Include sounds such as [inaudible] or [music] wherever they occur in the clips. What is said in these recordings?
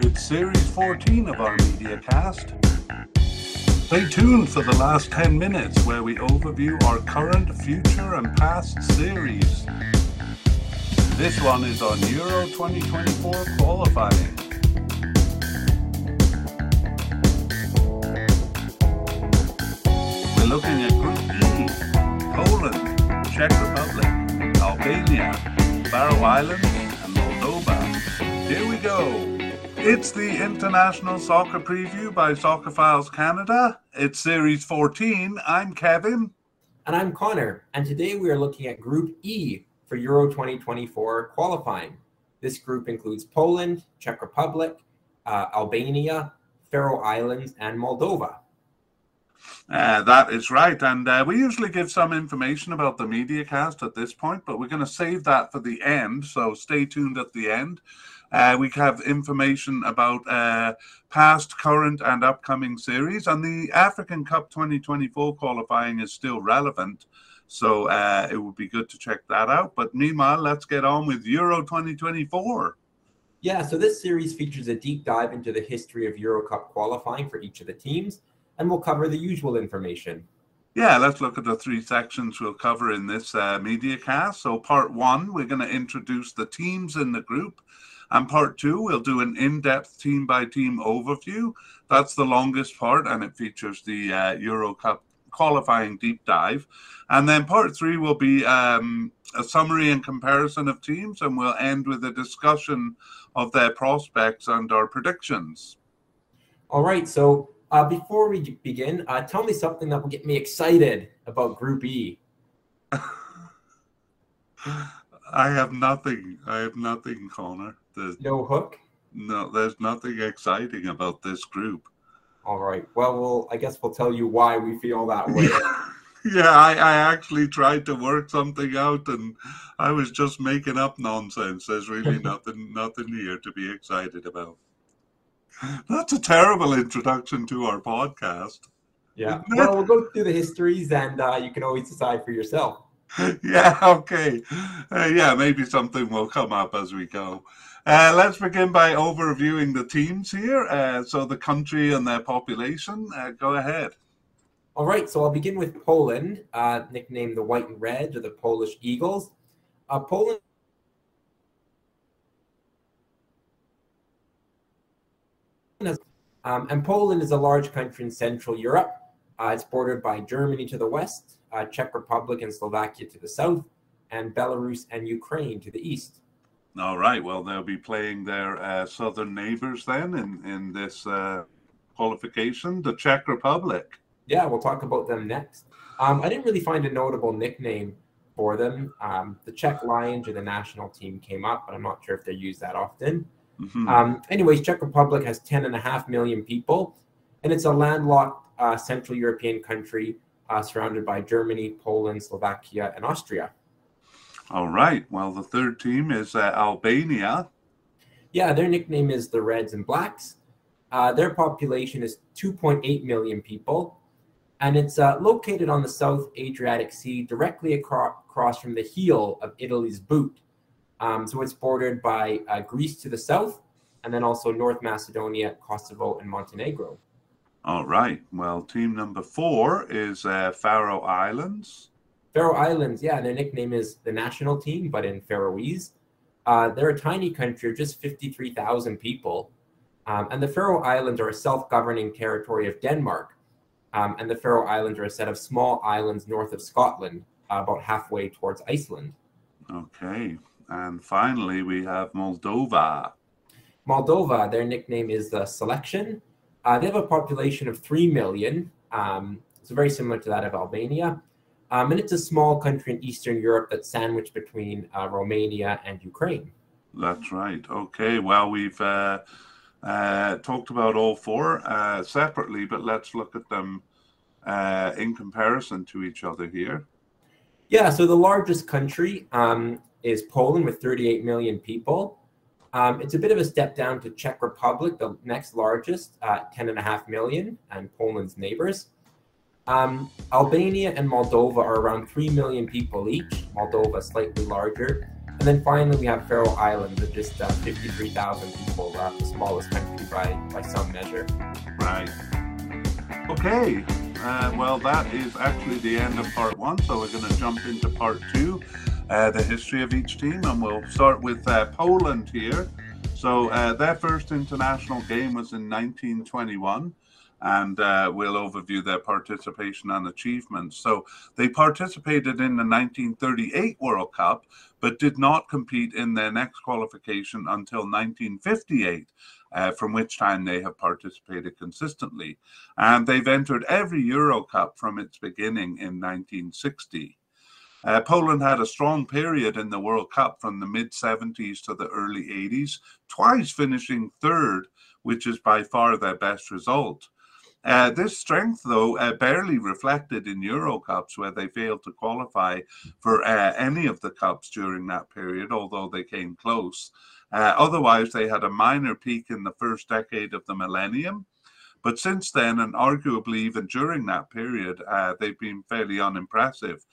It's Series 14 of our media cast. Stay tuned for the last 10 minutes where we overview our current, future, and past series. This one is on Euro 2024 qualifying. We're looking at Group E Poland, Czech Republic, Albania, Faroe Islands, and Moldova. Here we go. It's the International Soccer Preview by Soccer Files Canada. It's Series 14. I'm Kevin. And I'm Connor. And today we are looking at Group E for Euro 2024 qualifying. This group includes Poland, Czech Republic, uh, Albania, Faroe Islands, and Moldova. Uh, that is right. And uh, we usually give some information about the media cast at this point, but we're going to save that for the end. So stay tuned at the end. Uh, we have information about uh, past, current, and upcoming series, and the African Cup 2024 qualifying is still relevant. So uh, it would be good to check that out. But meanwhile, let's get on with Euro 2024. Yeah, so this series features a deep dive into the history of Euro Cup qualifying for each of the teams, and we'll cover the usual information. Yeah, let's look at the three sections we'll cover in this uh, media cast. So, part one, we're going to introduce the teams in the group. And part two, we'll do an in depth team by team overview. That's the longest part, and it features the uh, Euro Cup qualifying deep dive. And then part three will be um, a summary and comparison of teams, and we'll end with a discussion of their prospects and our predictions. All right. So uh, before we begin, uh, tell me something that will get me excited about Group E. [laughs] I have nothing. I have nothing, Connor. There's no hook. No, there's nothing exciting about this group. All right. Well, we'll. I guess we'll tell you why we feel that way. [laughs] yeah, I, I actually tried to work something out, and I was just making up nonsense. There's really [laughs] nothing, nothing here to be excited about. That's a terrible introduction to our podcast. Yeah. Well, we'll go through the histories, and uh, you can always decide for yourself. [laughs] yeah, okay. Uh, yeah, maybe something will come up as we go. Uh, let's begin by overviewing the teams here. Uh, so, the country and their population. Uh, go ahead. All right, so I'll begin with Poland, uh, nicknamed the White and Red or the Polish Eagles. Uh, Poland um, and Poland is a large country in Central Europe. Uh, it's bordered by Germany to the west, Czech Republic and Slovakia to the south, and Belarus and Ukraine to the east. All right. Well, they'll be playing their uh, southern neighbors then in in this uh, qualification, the Czech Republic. Yeah, we'll talk about them next. Um, I didn't really find a notable nickname for them. Um, the Czech Lions or the national team came up, but I'm not sure if they're used that often. Mm-hmm. Um, anyways, Czech Republic has 10 and a half million people, and it's a landlocked uh, Central European country uh, surrounded by Germany, Poland, Slovakia, and Austria. All right. Well, the third team is uh, Albania. Yeah, their nickname is the Reds and Blacks. Uh, their population is 2.8 million people, and it's uh, located on the South Adriatic Sea, directly acro- across from the heel of Italy's boot. Um, so it's bordered by uh, Greece to the south, and then also North Macedonia, Kosovo, and Montenegro. All right. Well, team number four is uh, Faroe Islands. Faroe Islands, yeah, their nickname is the national team, but in Faroese. Uh, they're a tiny country of just 53,000 people. Um, and the Faroe Islands are a self governing territory of Denmark. Um, and the Faroe Islands are a set of small islands north of Scotland, uh, about halfway towards Iceland. Okay. And finally, we have Moldova. Moldova, their nickname is the Selection. Uh, they have a population of 3 million. Um, so very similar to that of Albania. Um, and it's a small country in Eastern Europe that's sandwiched between uh, Romania and Ukraine. That's right. Okay. Well, we've uh, uh, talked about all four uh, separately, but let's look at them uh, in comparison to each other here. Yeah. So the largest country um, is Poland with 38 million people. Um, it's a bit of a step down to Czech Republic, the next largest, uh, 10.5 million, and Poland's neighbors. Um, Albania and Moldova are around 3 million people each, Moldova slightly larger. And then finally, we have Faroe Islands with just uh, 53,000 people, uh, the smallest country by, by some measure. Right. Okay. Uh, well, that is actually the end of part one. So we're going to jump into part two, uh, the history of each team. And we'll start with uh, Poland here. So uh, their first international game was in 1921 and uh, we'll overview their participation and achievements. So they participated in the 1938 World Cup, but did not compete in their next qualification until 1958. Uh, from which time they have participated consistently. And they've entered every Euro Cup from its beginning in 1960. Uh, Poland had a strong period in the World Cup from the mid 70s to the early 80s, twice finishing third, which is by far their best result. Uh, this strength, though, uh, barely reflected in Euro Cups, where they failed to qualify for uh, any of the cups during that period, although they came close. Uh, otherwise, they had a minor peak in the first decade of the millennium. But since then, and arguably even during that period, uh, they've been fairly unimpressive.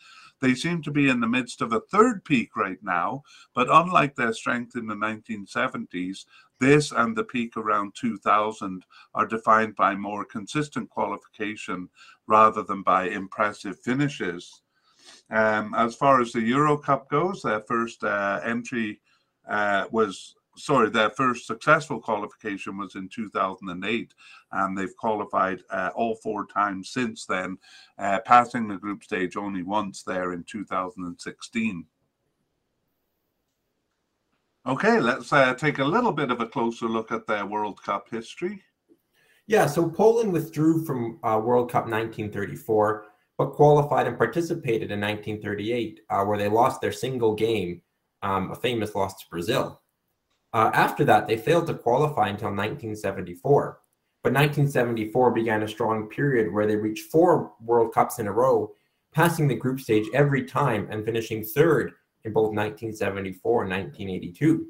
They seem to be in the midst of a third peak right now, but unlike their strength in the 1970s, this and the peak around 2000 are defined by more consistent qualification rather than by impressive finishes. Um, as far as the Euro Cup goes, their first uh, entry uh, was sorry, their first successful qualification was in 2008, and they've qualified uh, all four times since then, uh, passing the group stage only once there in 2016. Okay, let's uh, take a little bit of a closer look at their World Cup history. Yeah, so Poland withdrew from uh, World Cup 1934, but qualified and participated in 1938, uh, where they lost their single game, um, a famous loss to Brazil. Uh, after that, they failed to qualify until 1974. But 1974 began a strong period where they reached four World Cups in a row, passing the group stage every time and finishing third in both 1974 and 1982.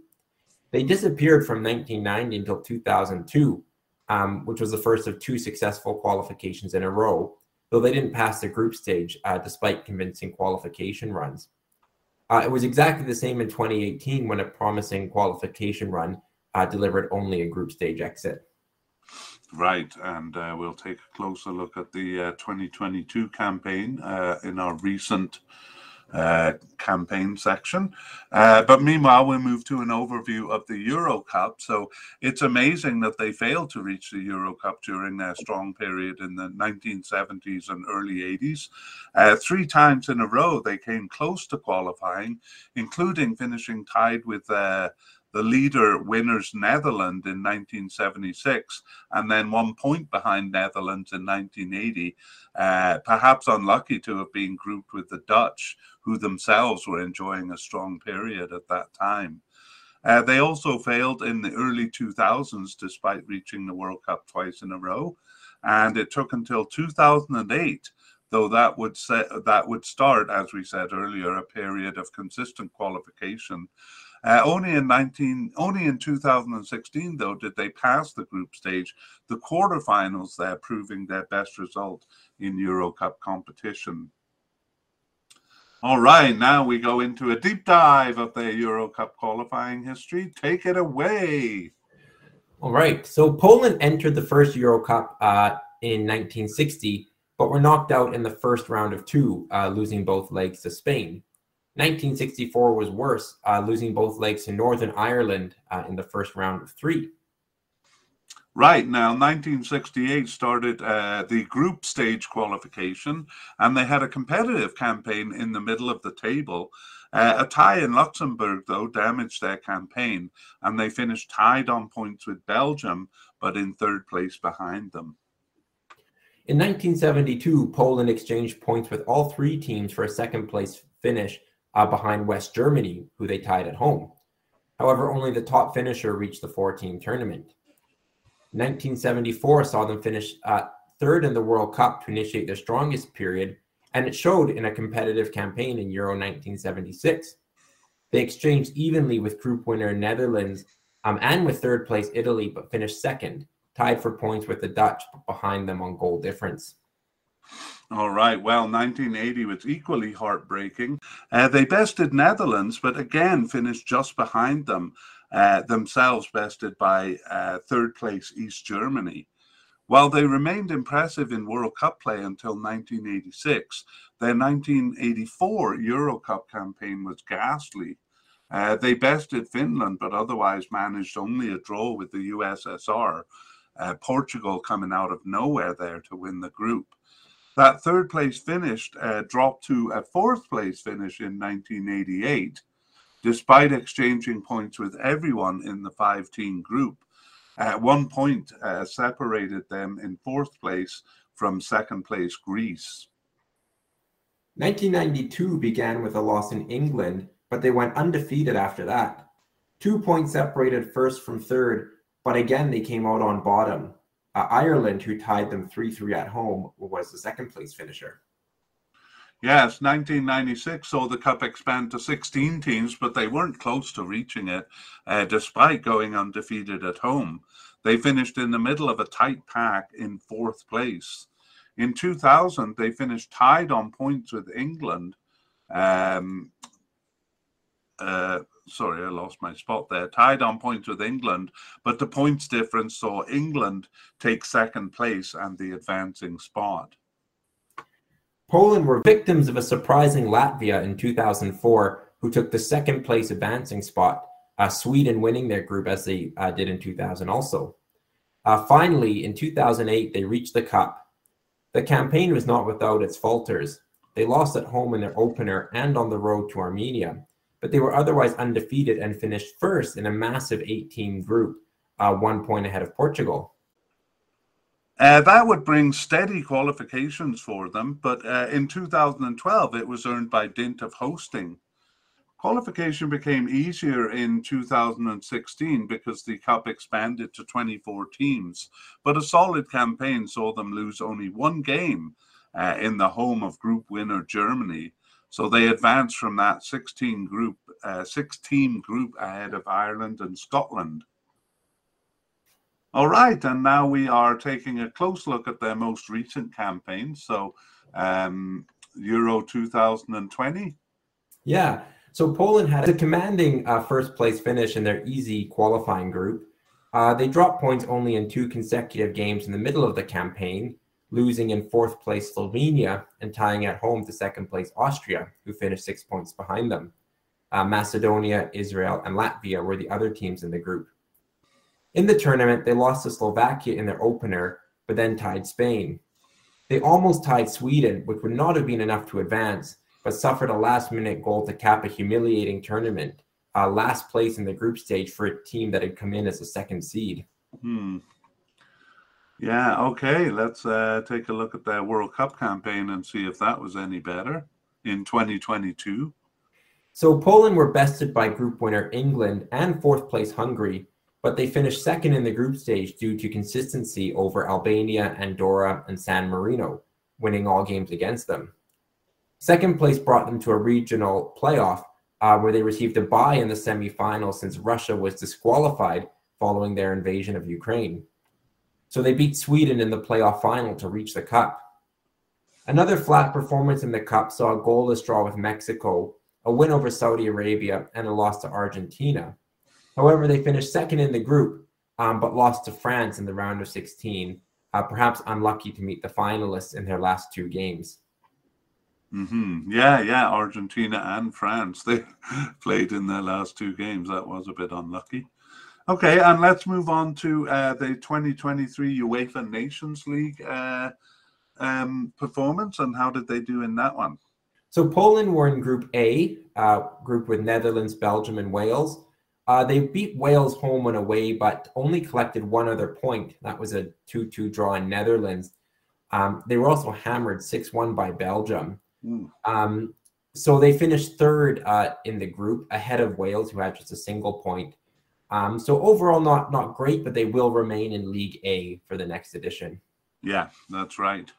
They disappeared from 1990 until 2002, um, which was the first of two successful qualifications in a row, though they didn't pass the group stage uh, despite convincing qualification runs. Uh, it was exactly the same in 2018 when a promising qualification run uh, delivered only a group stage exit. Right, and uh, we'll take a closer look at the uh, 2022 campaign uh, in our recent uh, campaign section. Uh, but meanwhile, we move to an overview of the Euro Cup. So it's amazing that they failed to reach the Euro Cup during their strong period in the 1970s and early 80s. Uh, three times in a row, they came close to qualifying, including finishing tied with uh, the leader winners Netherlands in 1976, and then one point behind Netherlands in 1980. Uh, perhaps unlucky to have been grouped with the Dutch, who themselves were enjoying a strong period at that time. Uh, they also failed in the early 2000s despite reaching the World Cup twice in a row. And it took until 2008 though that would set, that would start, as we said earlier, a period of consistent qualification uh, only in 19, only in 2016, though, did they pass the group stage, the quarterfinals there proving their best result in Euro Cup competition. All right, now we go into a deep dive of the Euro Cup qualifying history. Take it away. All right, so Poland entered the first Euro Cup uh, in 1960, but were knocked out in the first round of two, uh, losing both legs to Spain. 1964 was worse, uh, losing both legs to Northern Ireland uh, in the first round of three. Right now, 1968 started uh, the group stage qualification, and they had a competitive campaign in the middle of the table. Uh, a tie in Luxembourg, though, damaged their campaign, and they finished tied on points with Belgium, but in third place behind them. In 1972, Poland exchanged points with all three teams for a second place finish uh, behind West Germany, who they tied at home. However, only the top finisher reached the four team tournament. 1974 saw them finish uh, third in the World Cup to initiate their strongest period, and it showed in a competitive campaign in Euro 1976. They exchanged evenly with group winner Netherlands um, and with third place Italy, but finished second, tied for points with the Dutch, but behind them on goal difference. All right. Well, 1980 was equally heartbreaking. Uh, they bested Netherlands, but again finished just behind them, uh, themselves bested by uh, third place East Germany. While they remained impressive in World Cup play until 1986, their 1984 Euro Cup campaign was ghastly. Uh, they bested Finland, but otherwise managed only a draw with the USSR. Uh, Portugal coming out of nowhere there to win the group. That third place finish uh, dropped to a fourth place finish in 1988, despite exchanging points with everyone in the five team group. At one point, uh, separated them in fourth place from second place Greece. 1992 began with a loss in England, but they went undefeated after that. Two points separated first from third, but again they came out on bottom. Uh, Ireland, who tied them 3 3 at home, was the second place finisher. Yes, 1996 saw the cup expand to 16 teams, but they weren't close to reaching it, uh, despite going undefeated at home. They finished in the middle of a tight pack in fourth place. In 2000, they finished tied on points with England. Um, uh, sorry, I lost my spot there. Tied on points with England, but the points difference saw England take second place and the advancing spot. Poland were victims of a surprising Latvia in 2004, who took the second place advancing spot, uh, Sweden winning their group as they uh, did in 2000 also. Uh, finally, in 2008, they reached the Cup. The campaign was not without its falters. They lost at home in their opener and on the road to Armenia, but they were otherwise undefeated and finished first in a massive 18 group, uh, one point ahead of Portugal. Uh, that would bring steady qualifications for them, but uh, in 2012 it was earned by dint of hosting. Qualification became easier in 2016 because the Cup expanded to 24 teams, but a solid campaign saw them lose only one game uh, in the home of group winner Germany. So they advanced from that 16 group, uh, six team group ahead of Ireland and Scotland. All right, and now we are taking a close look at their most recent campaign. So, um, Euro 2020. Yeah, so Poland had a commanding uh, first place finish in their easy qualifying group. Uh, they dropped points only in two consecutive games in the middle of the campaign, losing in fourth place Slovenia and tying at home to second place Austria, who finished six points behind them. Uh, Macedonia, Israel, and Latvia were the other teams in the group. In the tournament, they lost to Slovakia in their opener, but then tied Spain. They almost tied Sweden, which would not have been enough to advance, but suffered a last minute goal to cap a humiliating tournament, uh, last place in the group stage for a team that had come in as a second seed. Hmm. Yeah, okay. Let's uh, take a look at that World Cup campaign and see if that was any better in 2022. So Poland were bested by group winner England and fourth place Hungary, but they finished second in the group stage due to consistency over Albania, Andorra, and San Marino, winning all games against them. Second place brought them to a regional playoff uh, where they received a bye in the semifinals since Russia was disqualified following their invasion of Ukraine. So they beat Sweden in the playoff final to reach the cup. Another flat performance in the cup saw a goalless draw with Mexico, a win over Saudi Arabia, and a loss to Argentina. However, they finished second in the group, um, but lost to France in the round of 16, uh, perhaps unlucky to meet the finalists in their last two games. Mm-hmm. Yeah, yeah, Argentina and France [laughs] they played in their last two games. That was a bit unlucky. Okay, and let's move on to uh, the 2023 UEFA Nations League uh, um, performance and how did they do in that one? So Poland were in Group A, uh, group with Netherlands, Belgium, and Wales. Uh, they beat Wales home and away, but only collected one other point. That was a 2 2 draw in Netherlands. Um, they were also hammered 6 1 by Belgium. Mm. Um, so they finished third uh, in the group ahead of Wales, who had just a single point. Um, so overall, not not great, but they will remain in League A for the next edition. Yeah, that's right.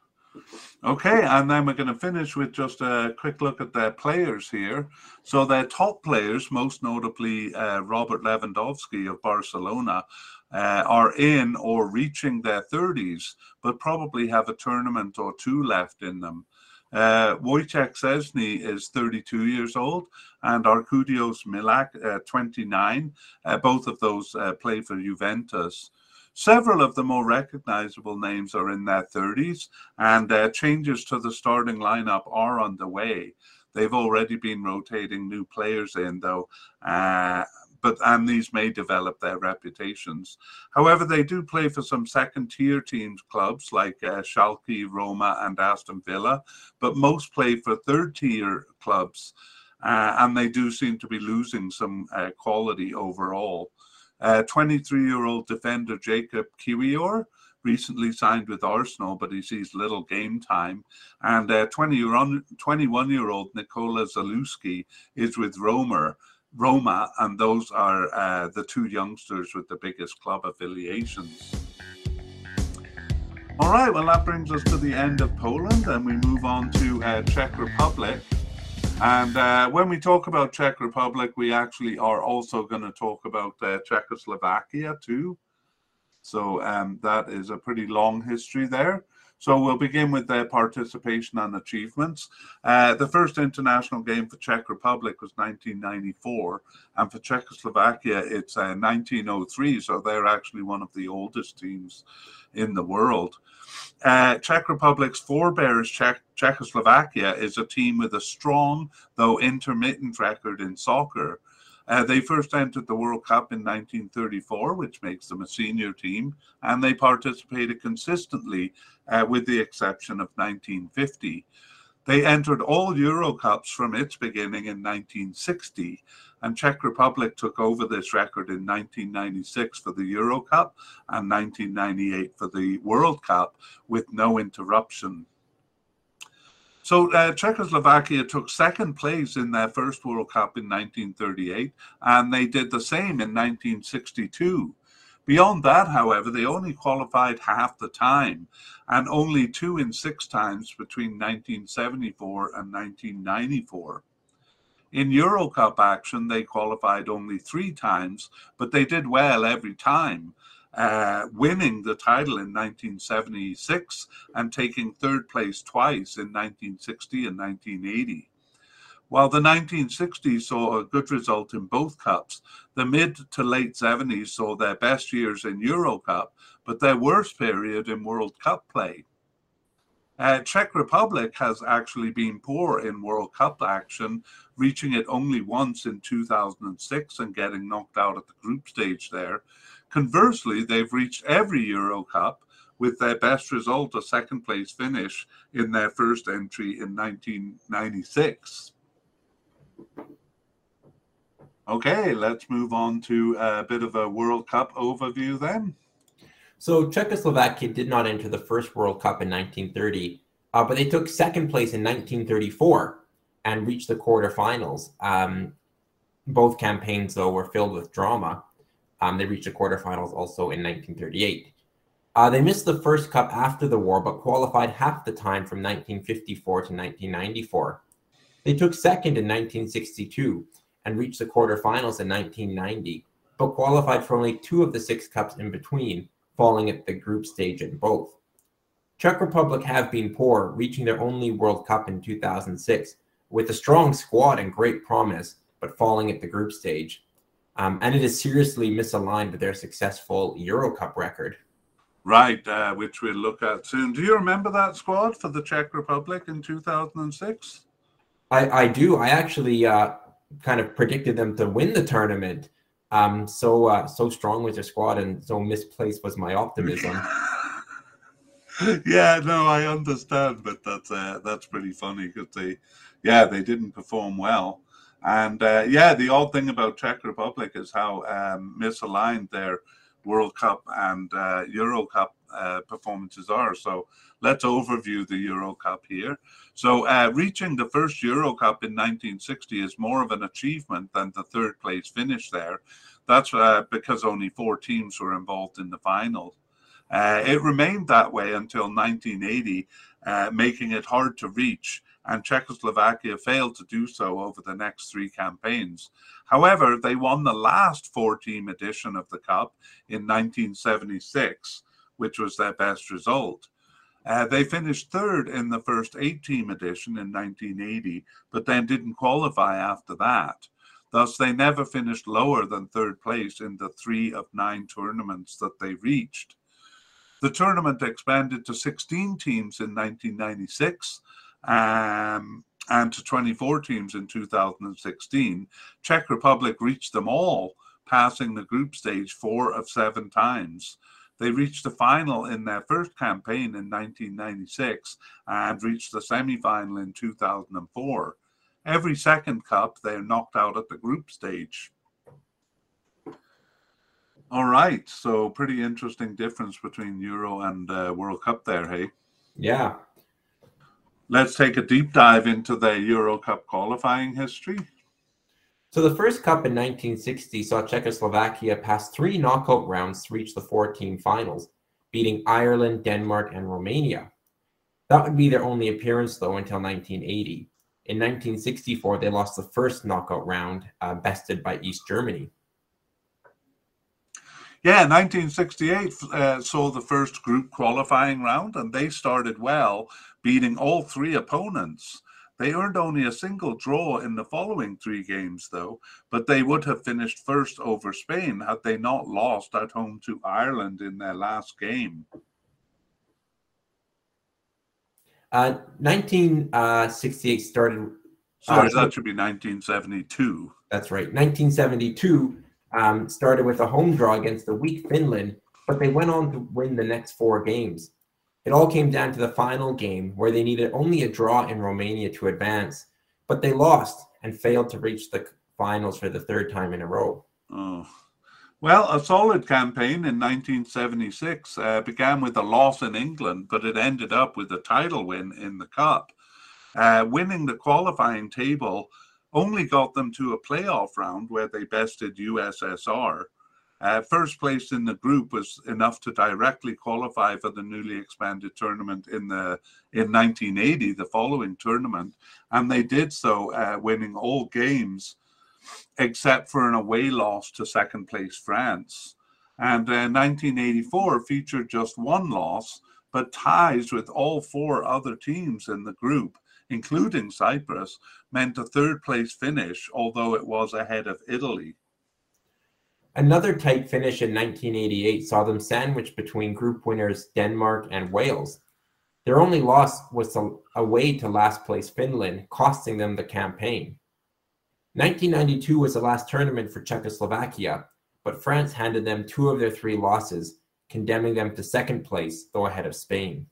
Okay, and then we're going to finish with just a quick look at their players here. So their top players, most notably uh, Robert Lewandowski of Barcelona, uh, are in or reaching their 30s, but probably have a tournament or two left in them. Uh, Wojciech Szczesny is 32 years old, and Arkadiusz Milik, uh, 29. Uh, both of those uh, play for Juventus. Several of the more recognizable names are in their 30s, and uh, changes to the starting lineup are on the way. They've already been rotating new players in, though, uh, but and these may develop their reputations. However, they do play for some second-tier teams clubs like uh, Schalke, Roma, and Aston Villa, but most play for third-tier clubs, uh, and they do seem to be losing some uh, quality overall. 23-year-old defender Jakub Kiwior recently signed with Arsenal, but he sees little game time. And uh, 21 year old Nicola Zalewski is with Roma, Roma, and those are uh, the two youngsters with the biggest club affiliations. All right, well, that brings us to the end of Poland, and we move on to uh, Czech Republic. And uh, when we talk about Czech Republic, we actually are also going to talk about uh, Czechoslovakia too. So um, that is a pretty long history there. So we'll begin with their participation and achievements. Uh, the first international game for Czech Republic was 1994, and for Czechoslovakia it's uh, 1903. So they're actually one of the oldest teams in the world. Uh, Czech Republic's forebears, Czech- Czechoslovakia, is a team with a strong, though intermittent record in soccer. Uh, they first entered the World Cup in 1934, which makes them a senior team, and they participated consistently, uh, with the exception of 1950. They entered all Euro Cups from its beginning in 1960, and Czech Republic took over this record in 1996 for the Euro Cup and 1998 for the World Cup with no interruption. So uh, Czechoslovakia took second place in their first World Cup in 1938, and they did the same in 1962. Beyond that, however, they only qualified half the time, and only two in six times between 1974 and 1994. In Euro Cup action, they qualified only three times, but they did well every time uh, winning the title in 1976 and taking third place twice in 1960 and 1980. While the 1960s saw a good result in both cups, the mid to late 70s saw their best years in Euro Cup, but their worst period in World Cup play. Uh, Czech Republic has actually been poor in World Cup action, reaching it only once in 2006 and getting knocked out at the group stage there. Conversely, they've reached every Euro Cup with their best result, a second place finish in their first entry in 1996. Okay, let's move on to a bit of a World Cup overview then. So, Czechoslovakia did not enter the first World Cup in 1930, uh, but they took second place in 1934 and reached the quarterfinals. Um, both campaigns, though, were filled with drama. Um, they reached the quarterfinals also in 1938. Uh, they missed the first cup after the war, but qualified half the time from 1954 to 1994. They took second in 1962 and reached the quarterfinals in 1990, but qualified for only two of the six cups in between, falling at the group stage in both. Czech Republic have been poor, reaching their only World Cup in 2006 with a strong squad and great promise, but falling at the group stage. Um, and it is seriously misaligned with their successful Euro Cup record. Right, uh, which we'll look at soon. Do you remember that squad for the Czech Republic in 2006? I, I do. I actually uh, kind of predicted them to win the tournament. Um, so uh, so strong was their squad, and so misplaced was my optimism. [laughs] yeah, no, I understand, but that's uh, that's pretty funny because they, yeah, they didn't perform well. And uh, yeah, the odd thing about Czech Republic is how um, misaligned their World Cup and uh, Euro Cup uh, performances are. So let's overview the Euro Cup here. So uh, reaching the first Euro Cup in 1960 is more of an achievement than the third place finish there. That's uh, because only four teams were involved in the final. Uh, it remained that way until 1980, making it hard to reach and Czechoslovakia failed to do so over the next three campaigns. However, they won the last four team edition of the Cup in 1976, which was their best result. Uh, they finished third in the first eight team edition in 1980, but then didn't qualify after that. Thus, they never finished lower than third place in the three of nine tournaments that they reached. The tournament expanded to 16 teams in 1996 um, and to 24 teams in 2016. Czech Republic reached them all, passing the group stage four of seven times. They reached the final in their first campaign in 1996 and reached the semi final in 2004. Every second cup, they're knocked out at the group stage. All right, so pretty interesting difference between Euro and uh, World Cup there, hey? Yeah. Let's take a deep dive into the Euro Cup qualifying history. So the first cup in 1960 saw Czechoslovakia pass three knockout rounds to reach the four-team finals, beating Ireland, Denmark, and Romania. That would be their only appearance, though, until 1980. In 1964, they lost the first knockout round, uh, bested by East Germany. Yeah, 1968 uh, saw the first group qualifying round, and they started well, beating all three opponents. They earned only a single draw in the following three games, though, but they would have finished first over Spain had they not lost at home to Ireland in their last game. Uh, 1968 started. Sorry, uh, that should be 1972. That's right. 1972 um, started with a home draw against the weak Finland, but they went on to win the next four games. It all came down to the final game where they needed only a draw in Romania to advance, but they lost and failed to reach the finals for the third time in a row. Oh. Well, a solid campaign in 1976 uh, began with a loss in England, but it ended up with a title win in the Cup. Uh, winning the qualifying table only got them to a playoff round where they bested USSR. Uh, first place in the group was enough to directly qualify for the newly expanded tournament in the in 1980, the following tournament, and they did so, uh, winning all games except for an away loss to second place France. And uh, 1984 featured just one loss, but ties with all four other teams in the group including Cyprus, meant a third place finish, although it was ahead of Italy. Another tight finish in 1988 saw them sandwiched between group winners Denmark and Wales. Their only loss was away to last place Finland, costing them the campaign. 1992 was the last tournament for Czechoslovakia, but France handed them two of their three losses, condemning them to second place, though ahead of Spain.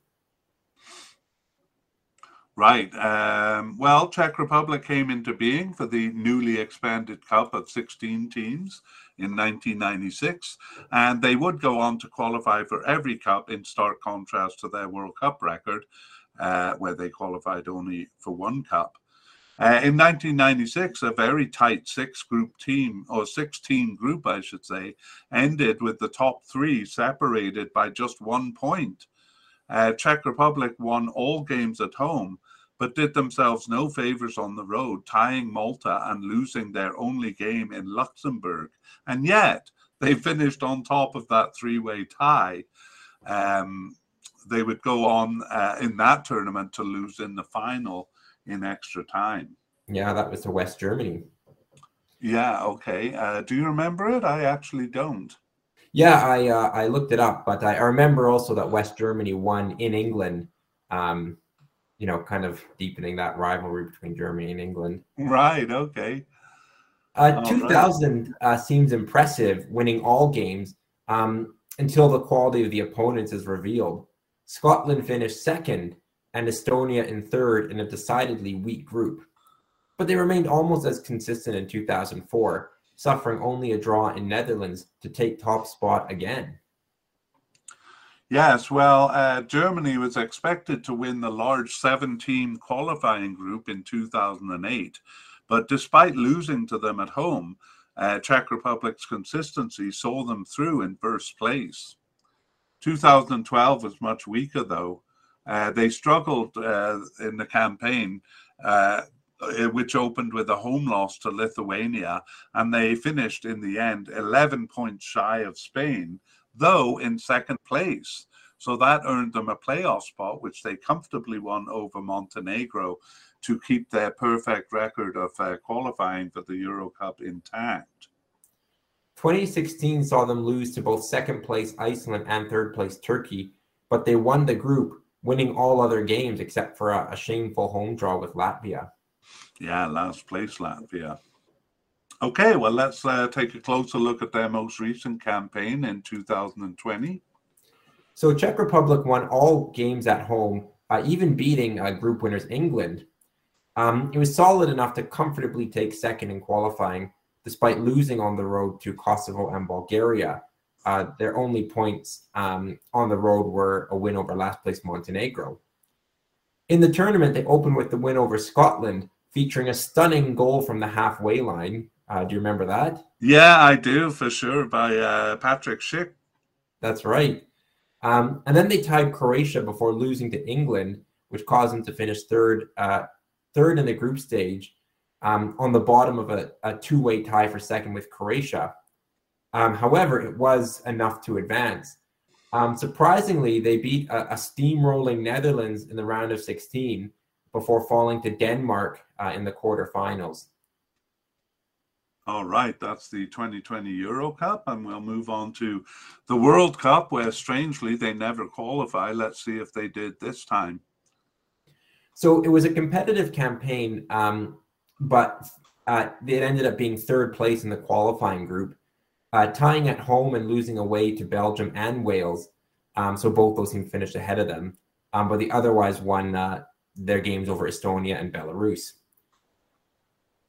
Right. Um, well, Czech Republic came into being for the newly expanded Cup of 16 teams in 1996, and they would go on to qualify for every Cup in stark contrast to their World Cup record, uh, where they qualified only for one Cup. Uh, in 1996, a very tight six group team, or six team group, I should say, ended with the top three separated by just one point. Uh, Czech Republic won all games at home, but did themselves no favors on the road, tying Malta and losing their only game in Luxembourg. And yet they [laughs] finished on top of that three way tie. Um, they would go on uh, in that tournament to lose in the final in extra time. Yeah, that was to West Germany. Yeah, okay. Uh, do you remember it? I actually don't. Yeah, I uh, I looked it up, but I, I remember also that West Germany won in England. Um, you know, kind of deepening that rivalry between Germany and England. Right. Okay. Uh, 2000 right. uh, seems impressive, winning all games um, until the quality of the opponents is revealed. Scotland finished second and Estonia in third in a decidedly weak group. But they remained almost as consistent in 2004, suffering only a draw in Netherlands to take top spot again. Yes, well, uh, Germany was expected to win the large seven team qualifying group in 2008. But despite losing to them at home, uh, Czech Republic's consistency saw them through in first place. 2012 was much weaker, though. Uh, they struggled uh, in the campaign, uh, which opened with a home loss to Lithuania, and they finished in the end 11 points shy of Spain, though in second place. So that earned them a playoff spot, which they comfortably won over Montenegro to keep their perfect record of uh, qualifying for the Euro Cup intact. 2016 saw them lose to both second place Iceland and third place Turkey, but they won the group, winning all other games except for a, a shameful home draw with Latvia. Yeah, last place Latvia. Okay, well, let's uh, take a closer look at their most recent campaign in 2020. So, Czech Republic won all games at home, uh, even beating uh, group winners England. Um, it was solid enough to comfortably take second in qualifying, despite losing on the road to Kosovo and Bulgaria. Uh, their only points um, on the road were a win over last place Montenegro. In the tournament, they opened with the win over Scotland, featuring a stunning goal from the halfway line. Uh, do you remember that? Yeah, I do for sure by uh, Patrick Schick. That's right. Um, and then they tied Croatia before losing to England, which caused them to finish third, uh, third in the group stage, um, on the bottom of a, a two-way tie for second with Croatia. Um, however, it was enough to advance. Um, surprisingly, they beat a, a, steamrolling Netherlands in the round of 16 before falling to Denmark uh, in the quarterfinals. All right, that's the 2020 Euro Cup, and we'll move on to the World Cup, where strangely they never qualify. Let's see if they did this time. So it was a competitive campaign, um, but uh, it ended up being third place in the qualifying group, uh, tying at home and losing away to Belgium and Wales. Um, so both those teams finished ahead of them, um, but they otherwise won uh, their games over Estonia and Belarus.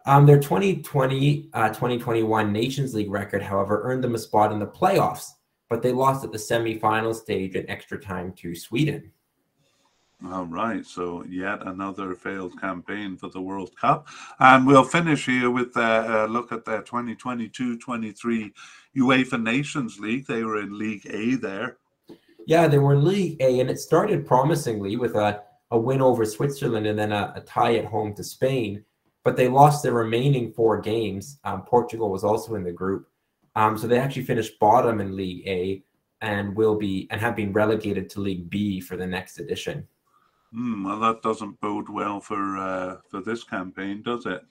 Um, their 2020 uh, 2021 Nations League record, however, earned them a spot in the playoffs, but they lost at the semifinal stage in extra time to Sweden. All right, so yet another failed campaign for the World Cup. And we'll finish here with a look at the 2022 23 UEFA Nations League. They were in League A there. Yeah, they were in League A, and it started promisingly with a, a win over Switzerland and then a, a tie at home to Spain but they lost their remaining four games. Um, Portugal was also in the group, um, so they actually finished bottom in League A and will be and have been relegated to League B for the next edition. Mm, well, that doesn't bode well for uh, for this campaign, does it?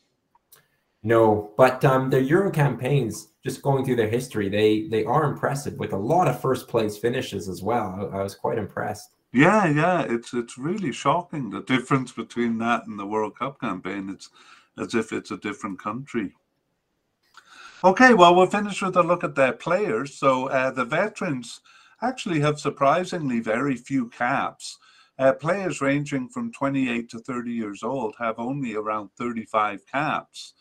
No, but um, their Euro campaigns, just going through their history, they they are impressive with a lot of first place finishes as well. I, I was quite impressed. Yeah, yeah, it's it's really shocking the difference between that and the World Cup campaign. It's as if it's a different country. Okay, well, we'll finish with a look at their players. So uh, the veterans actually have surprisingly very few caps. Uh, players ranging from 28 to 30 years old have only around 35 caps.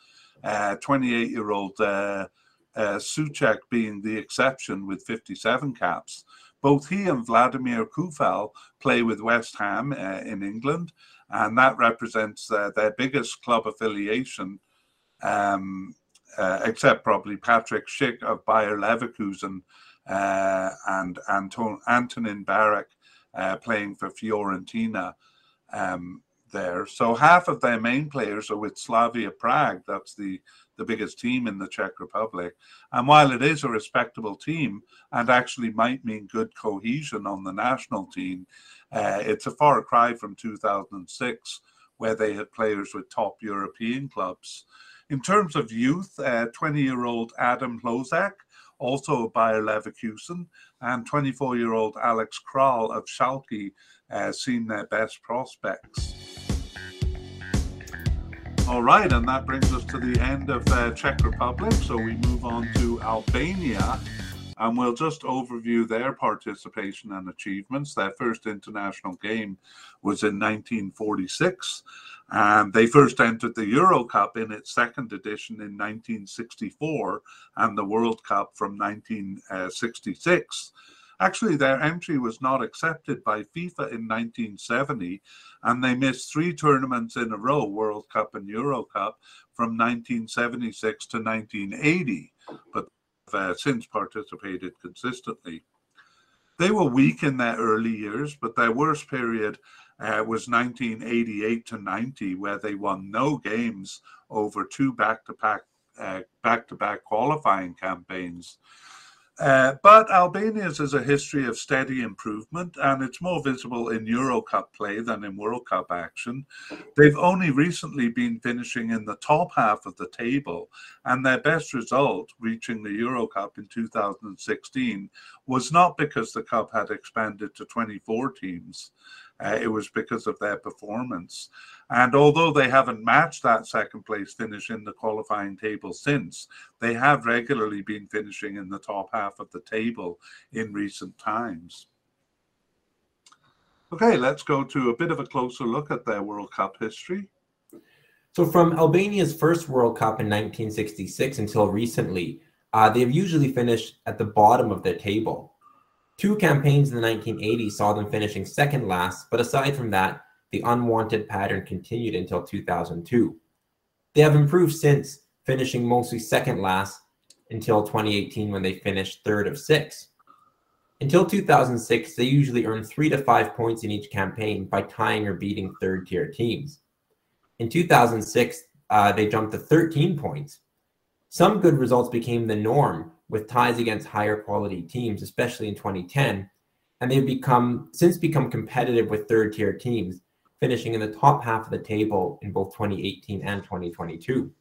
28 uh, year old uh, uh, Souček being the exception with 57 caps. Both he and Vladimir Coufal play with West Ham uh, in England, and that represents uh, their biggest club affiliation, um, uh, except probably Patrick Schick of Bayer Leverkusen uh, and Anton Antonin Barak uh, playing for Fiorentina um, there. So half of their main players are with Slavia Prague. That's the the biggest team in the Czech Republic. And while it is a respectable team and actually might mean good cohesion on the national team, uh, it's a far cry from 2006, where they had players with top European clubs. In terms of youth, 20 uh, year old Adam Hložák, also of Bayer Leverkusen, and 24 year old Alex Král of Schalke uh, seen their best prospects. All right, and that brings us to the end of uh, Czech Republic. So we move on to Albania, and we'll just overview their participation and achievements. Their first international game was in 1946, and they first entered the Euro Cup in its second edition in 1964, and the World Cup from 1966. Actually, their entry was not accepted by FIFA in 1970, and they missed three tournaments in a row World Cup and Euro Cup from 1976 to 1980, but uh, since participated consistently. They were weak in their early years, but their worst period uh, was 1988 to 90, where they won no games over two back-to-back uh, back-to-back qualifying campaigns. Uh, but Albania's is a history of steady improvement, and it's more visible in Euro Cup play than in World Cup action. They've only recently been finishing in the top half of the table, and their best result, reaching the Euro Cup in 2016, was not because the Cup had expanded to 24 teams. Uh, it was because of their performance. And although they haven't matched that second place finish in the qualifying table since, they have regularly been finishing in the top half of the table in recent times. Okay, let's go to a bit of a closer look at their World Cup history. So, from Albania's first World Cup in 1966 until recently, uh, they have usually finished at the bottom of their table. Two campaigns in the 1980s saw them finishing second last, but aside from that, the unwanted pattern continued until 2002. They have improved since, finishing mostly second last until 2018 when they finished third of six. Until 2006, they usually earned three to five points in each campaign by tying or beating third tier teams. In 2006, uh, they jumped to 13 points. Some good results became the norm with ties against higher quality teams, especially in 2010, and they've become since become competitive with third tier teams, finishing in the top half of the table in both 2018 and 2022.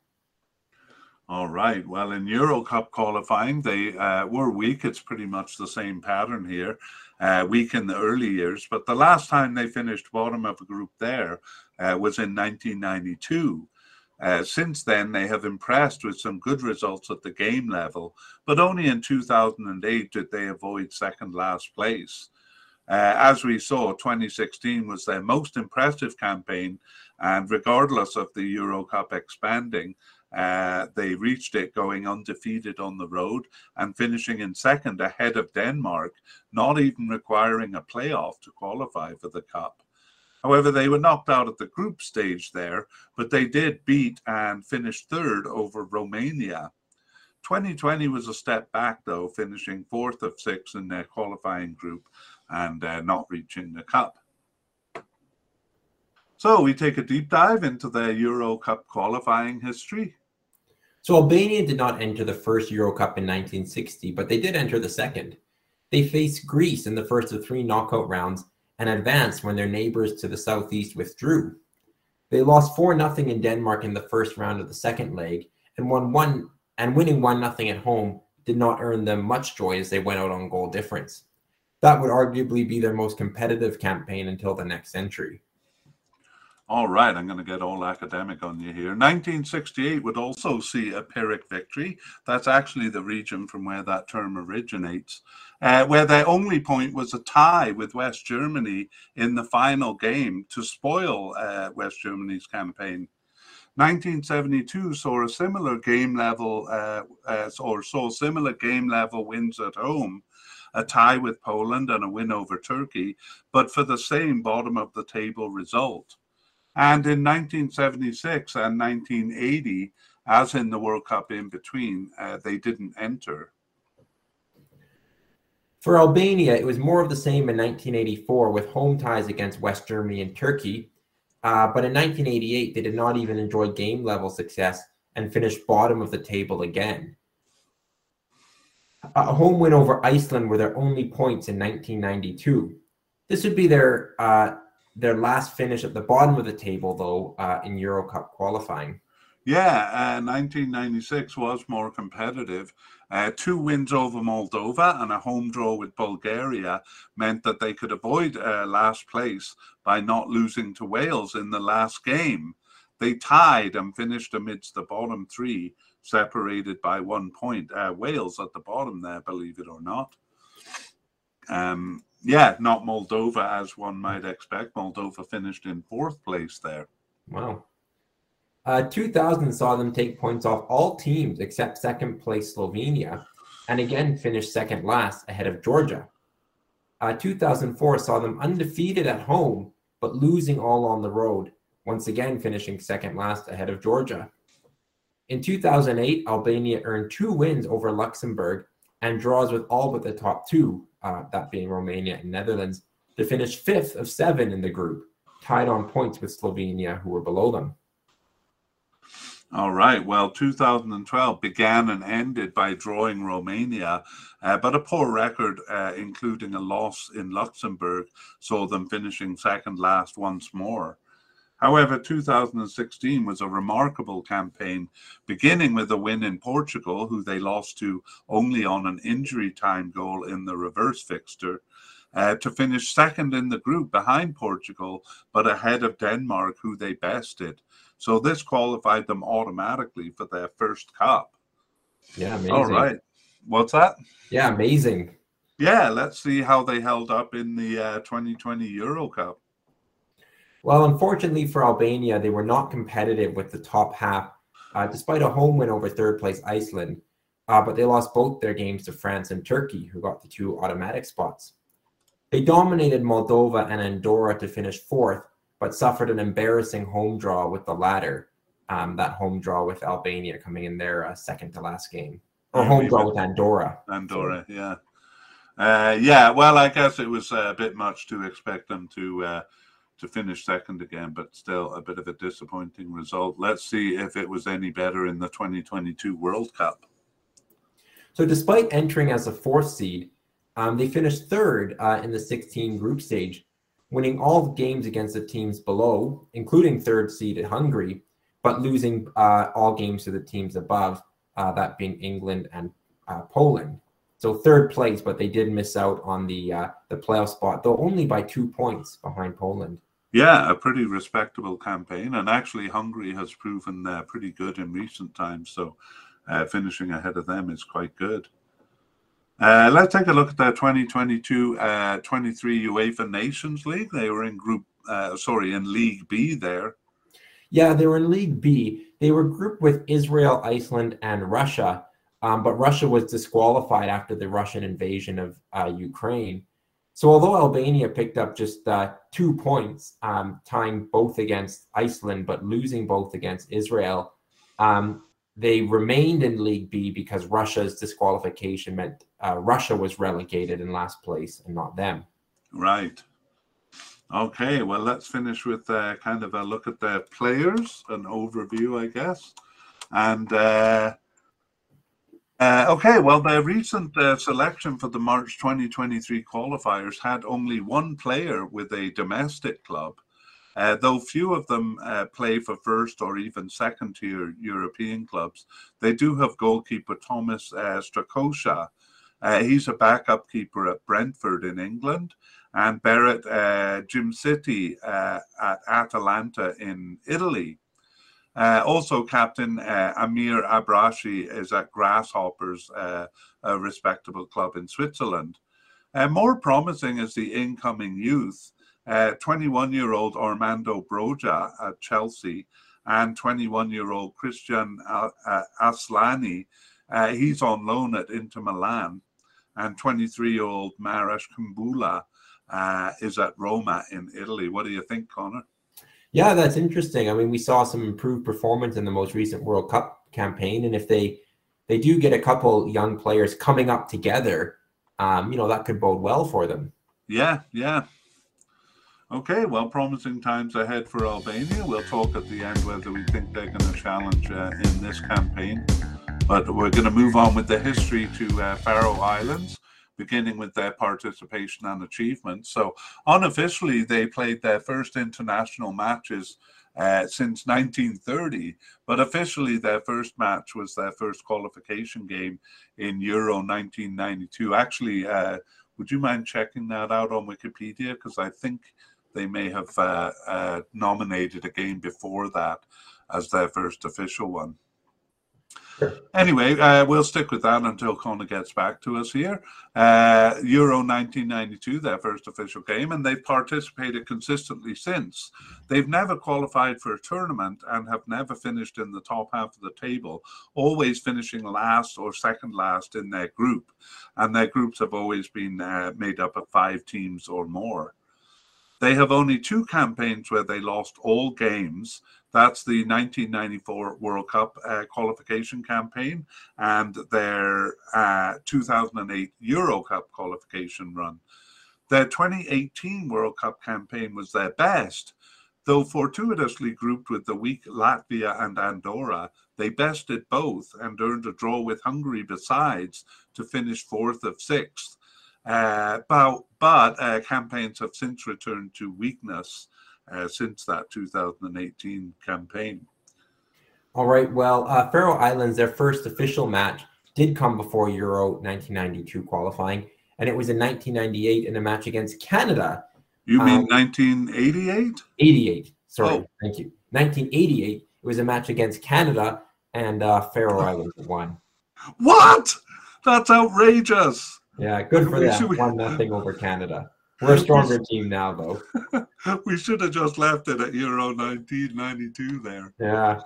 All right. Well, in Euro Cup qualifying, they uh, were weak. It's pretty much the same pattern here. Uh, weak in the early years, but the last time they finished bottom of a group there uh, was in 1992. Uh, since then, they have impressed with some good results at the game level, but only in 2008 did they avoid second last place. Uh, as we saw, 2016 was their most impressive campaign, and regardless of the Euro Cup expanding, uh, they reached it going undefeated on the road and finishing in second ahead of Denmark, not even requiring a playoff to qualify for the Cup. However, they were knocked out at the group stage there, but they did beat and finish third over Romania. 2020 was a step back, though, finishing fourth of six in their qualifying group and uh, not reaching the cup. So we take a deep dive into their Euro Cup qualifying history. So Albania did not enter the first Euro Cup in 1960, but they did enter the second. They faced Greece in the first of three knockout rounds and advanced when their neighbors to the southeast withdrew. They lost 4 0 in Denmark in the first round of the second leg and won one and winning 1 0 at home did not earn them much joy as they went out on goal difference that would arguably be their most competitive campaign until the next century. All right, I'm going to get all academic on you here. 1968 would also see a Pyrrhic victory. That's actually the region from where that term originates, uh, where their only point was a tie with West Germany in the final game to spoil uh, West Germany's campaign. 1972 saw a similar game level, uh, or saw similar game level wins at home a tie with Poland and a win over Turkey, but for the same bottom of the table result. And in 1976 and 1980, as in the World Cup in between, uh, they didn't enter. For Albania, it was more of the same in 1984 with home ties against West Germany and Turkey. Uh, but in 1988, they did not even enjoy game level success and finished bottom of the table again a home win over Iceland were their only points in 1992. This would be their uh, their last finish at the bottom of the table, though, uh, in Euro Cup qualifying. Yeah, uh, 1996 was more competitive. Uh, two wins over Moldova and a home draw with Bulgaria meant that they could avoid uh, last place by not losing to Wales in the last game. They tied and finished amidst the bottom three separated by one point. Uh, Wales at the bottom there, believe it or not. Um, yeah, not Moldova as one might expect. Moldova finished in fourth place there. Wow. Uh, 2000 saw them take points off all teams except second place Slovenia, and again finished second last ahead of Georgia. Uh, 2004 saw them undefeated at home, but losing all on the road, once again finishing second last ahead of Georgia. In 2008, Albania earned two wins over Luxembourg and draws with all but the top two, uh, that being Romania and Netherlands, to finish fifth of seven in the group. tied on points with Slovenia, who were below them. All right. Well, 2012 began and ended by drawing Romania, uh, but a poor record, uh, including a loss in Luxembourg, saw them finishing second last once more. However, 2016 was a remarkable campaign, beginning with a win in Portugal, who they lost to only on an injury time goal in the reverse fixture, uh, to finish second in the group behind Portugal, but ahead of Denmark, who they bested. So this qualified them automatically for their first cup. Yeah, amazing. All right. What's that? Yeah, amazing. Yeah, let's see how they held up in the uh, 2020 Euro Cup. Well, unfortunately for Albania, they were not competitive with the top half, uh, despite a home win over third place Iceland. Uh, but they lost both their games to France and Turkey, who got the two automatic spots. They dominated Moldova and Andorra to finish fourth, but suffered an embarrassing home draw with the latter. Um, that home draw with Albania coming in their uh, second to last game, or yeah, home draw with Andorra. Andorra, yeah, uh, yeah. Well, I guess it was a bit much to expect them to uh, to finish second again, but still a bit of a disappointing result. Let's see if it was any better in the 2022 World Cup. So, despite entering as a fourth seed, um, they finished third uh, in the 16 group stage winning all games against the teams below, including third seeded Hungary, but losing uh, all games to the teams above, uh, that being England and uh, Poland. So third place, but they did miss out on the uh, the playoff spot, though only by two points behind Poland. Yeah, a pretty respectable campaign, and actually Hungary has proven uh, pretty good in recent times. So uh, finishing ahead of them is quite good. Uh, let's take a look at the 2022 uh, 23 UEFA Nations League. They were in Group, uh, sorry, in League B there. Yeah, they were in League B. They were grouped with Israel, Iceland, and Russia, um, but Russia was disqualified after the Russian invasion of uh, Ukraine. So, although Albania picked up just uh, two points, um, tying both against Iceland, but losing both against Israel, um, they remained in League B because Russia's disqualification meant uh, Russia was relegated in last place and not them. Right. Okay, well, let's finish with uh, kind of a look at the players, an overview, I guess. And uh, okay, well, the recent uh, selection for the March 2023 qualifiers had only one player with a domestic club. Uh, though few of them uh, play for first or even second tier European clubs, they do have goalkeeper Thomas uh, Strakosha. Uh, he's a backup keeper at Brentford in England, and Berat uh, Djimsiti at Atalanta in Italy. Uh, also, captain Amir Abrashi is at Grasshoppers, a respectable club in Switzerland. more promising is the incoming youth, 21 year old Armando Broja at Chelsea and 21 year old Kristjan Asllani. Uh, he's on loan at Inter Milan. And 23 year old Marash Kumbula uh, is at Roma in Italy. What do you think, Connor? Yeah, that's interesting. I mean, we saw some improved performance in the most recent World Cup campaign, and if they they do get a couple young players coming up together, um, you know, that could bode well for them. Yeah, yeah. Okay, well, promising times ahead for Albania. We'll talk at the end whether we think they're going to challenge uh, in this campaign. But we're going to move on with the history to uh, Faroe Islands, beginning with their participation and achievements. So, unofficially, they played their first international matches uh, since 1930, but officially their first match was their first qualification game in Euro 1992. Actually, uh, would you mind checking that out on Wikipedia? Because I think they may have uh, uh, nominated a game before that as their first official one. Anyway, uh, we'll stick with that until Connor gets back to us here. Uh, Euro 1992, their first official game, and they've participated consistently since. They've never qualified for a tournament and have never finished in the top half of the table, always finishing last or second last in their group. And their groups have always been uh, made up of five teams or more. They have only two campaigns where they lost all games. That's the 1994 World Cup uh, qualification campaign and their uh, 2008 Euro Cup qualification run. Their 2018 World Cup campaign was their best, Though fortuitously grouped with the weak Latvia and Andorra, they bested both and earned a draw with Hungary besides to finish fourth of sixth. Uh, but but uh, campaigns have since returned to weakness uh, since that 2018 campaign. All right. Well, uh, Faroe Islands, their first official match did come before Euro 1992 qualifying, and it was in 1998 in a match against Canada. You mean um, 1988? 88. Sorry. Oh. Thank you. 1988. It was a match against Canada, and uh, Faroe Islands won. What? That's outrageous. Yeah, good for them. One nothing over Canada. We're a stronger team now, though. [laughs] we should have just left it at Euro 1992 there. Yeah.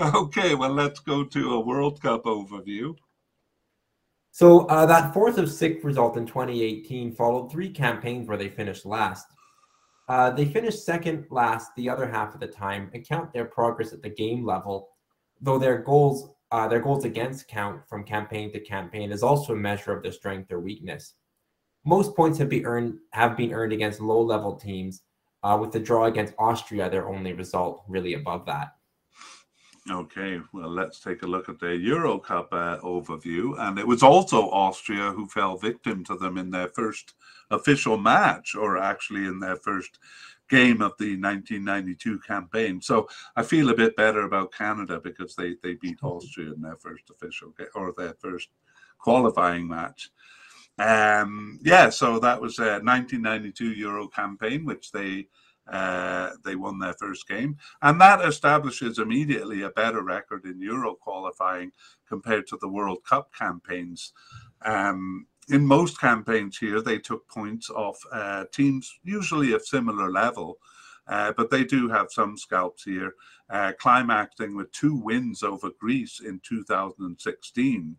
Okay, well, let's go to a World Cup overview. So uh, that fourth of sixth result in 2018 followed three campaigns where they finished last. Uh, they finished second last the other half of the time and count their progress at the game level, though their goals uh, their goals against count from campaign to campaign is also a measure of their strength or weakness. Most points have been earned have been earned against low level teams, uh, with the draw against Austria their only result really above that. Okay, well, let's take a look at the Euro Cup uh, overview. And it was also Austria who fell victim to them in their first official match, or actually in their first game of the 1992 campaign. So I feel a bit better about Canada because they, they beat Austria in their first official game or their first qualifying match. Um, yeah, so that was a 1992 Euro campaign, which they uh, they won their first game, and that establishes immediately a better record in Euro qualifying compared to the World Cup campaigns. Um, in most campaigns here, they took points off uh, teams usually of similar level, uh, but they do have some scalps here, uh, climaxing with two wins over Greece in 2016.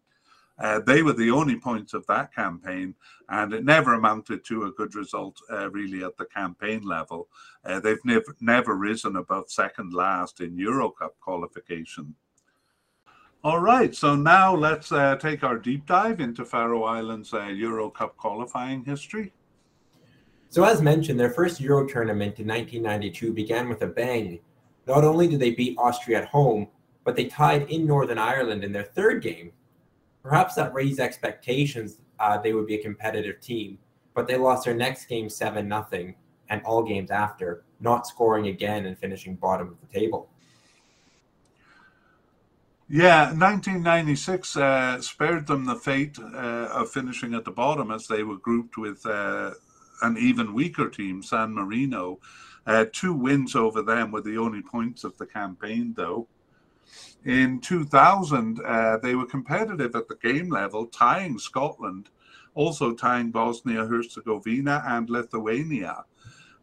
Uh, they were the only points of that campaign, and it never amounted to a good result uh, really at the campaign level. Uh, they've never never risen above second last in Euro Cup qualification. All right, so now let's uh, take our deep dive into Faroe Islands uh, Euro Cup qualifying history. So, as mentioned, their first Euro tournament in 1992 began with a bang. Not only did they beat Austria at home, but they tied in Northern Ireland in their third game Perhaps that raised expectations uh, they would be a competitive team, but they lost their next game 7 nothing and all games after, not scoring again and finishing bottom of the table. Yeah, 1996 uh, spared them the fate uh, of finishing at the bottom as they were grouped with uh, an even weaker team, San Marino. Uh, two wins over them were the only points of the campaign, though. In 2000, uh, they were competitive at the game level, tying Scotland, also tying Bosnia Herzegovina and Lithuania.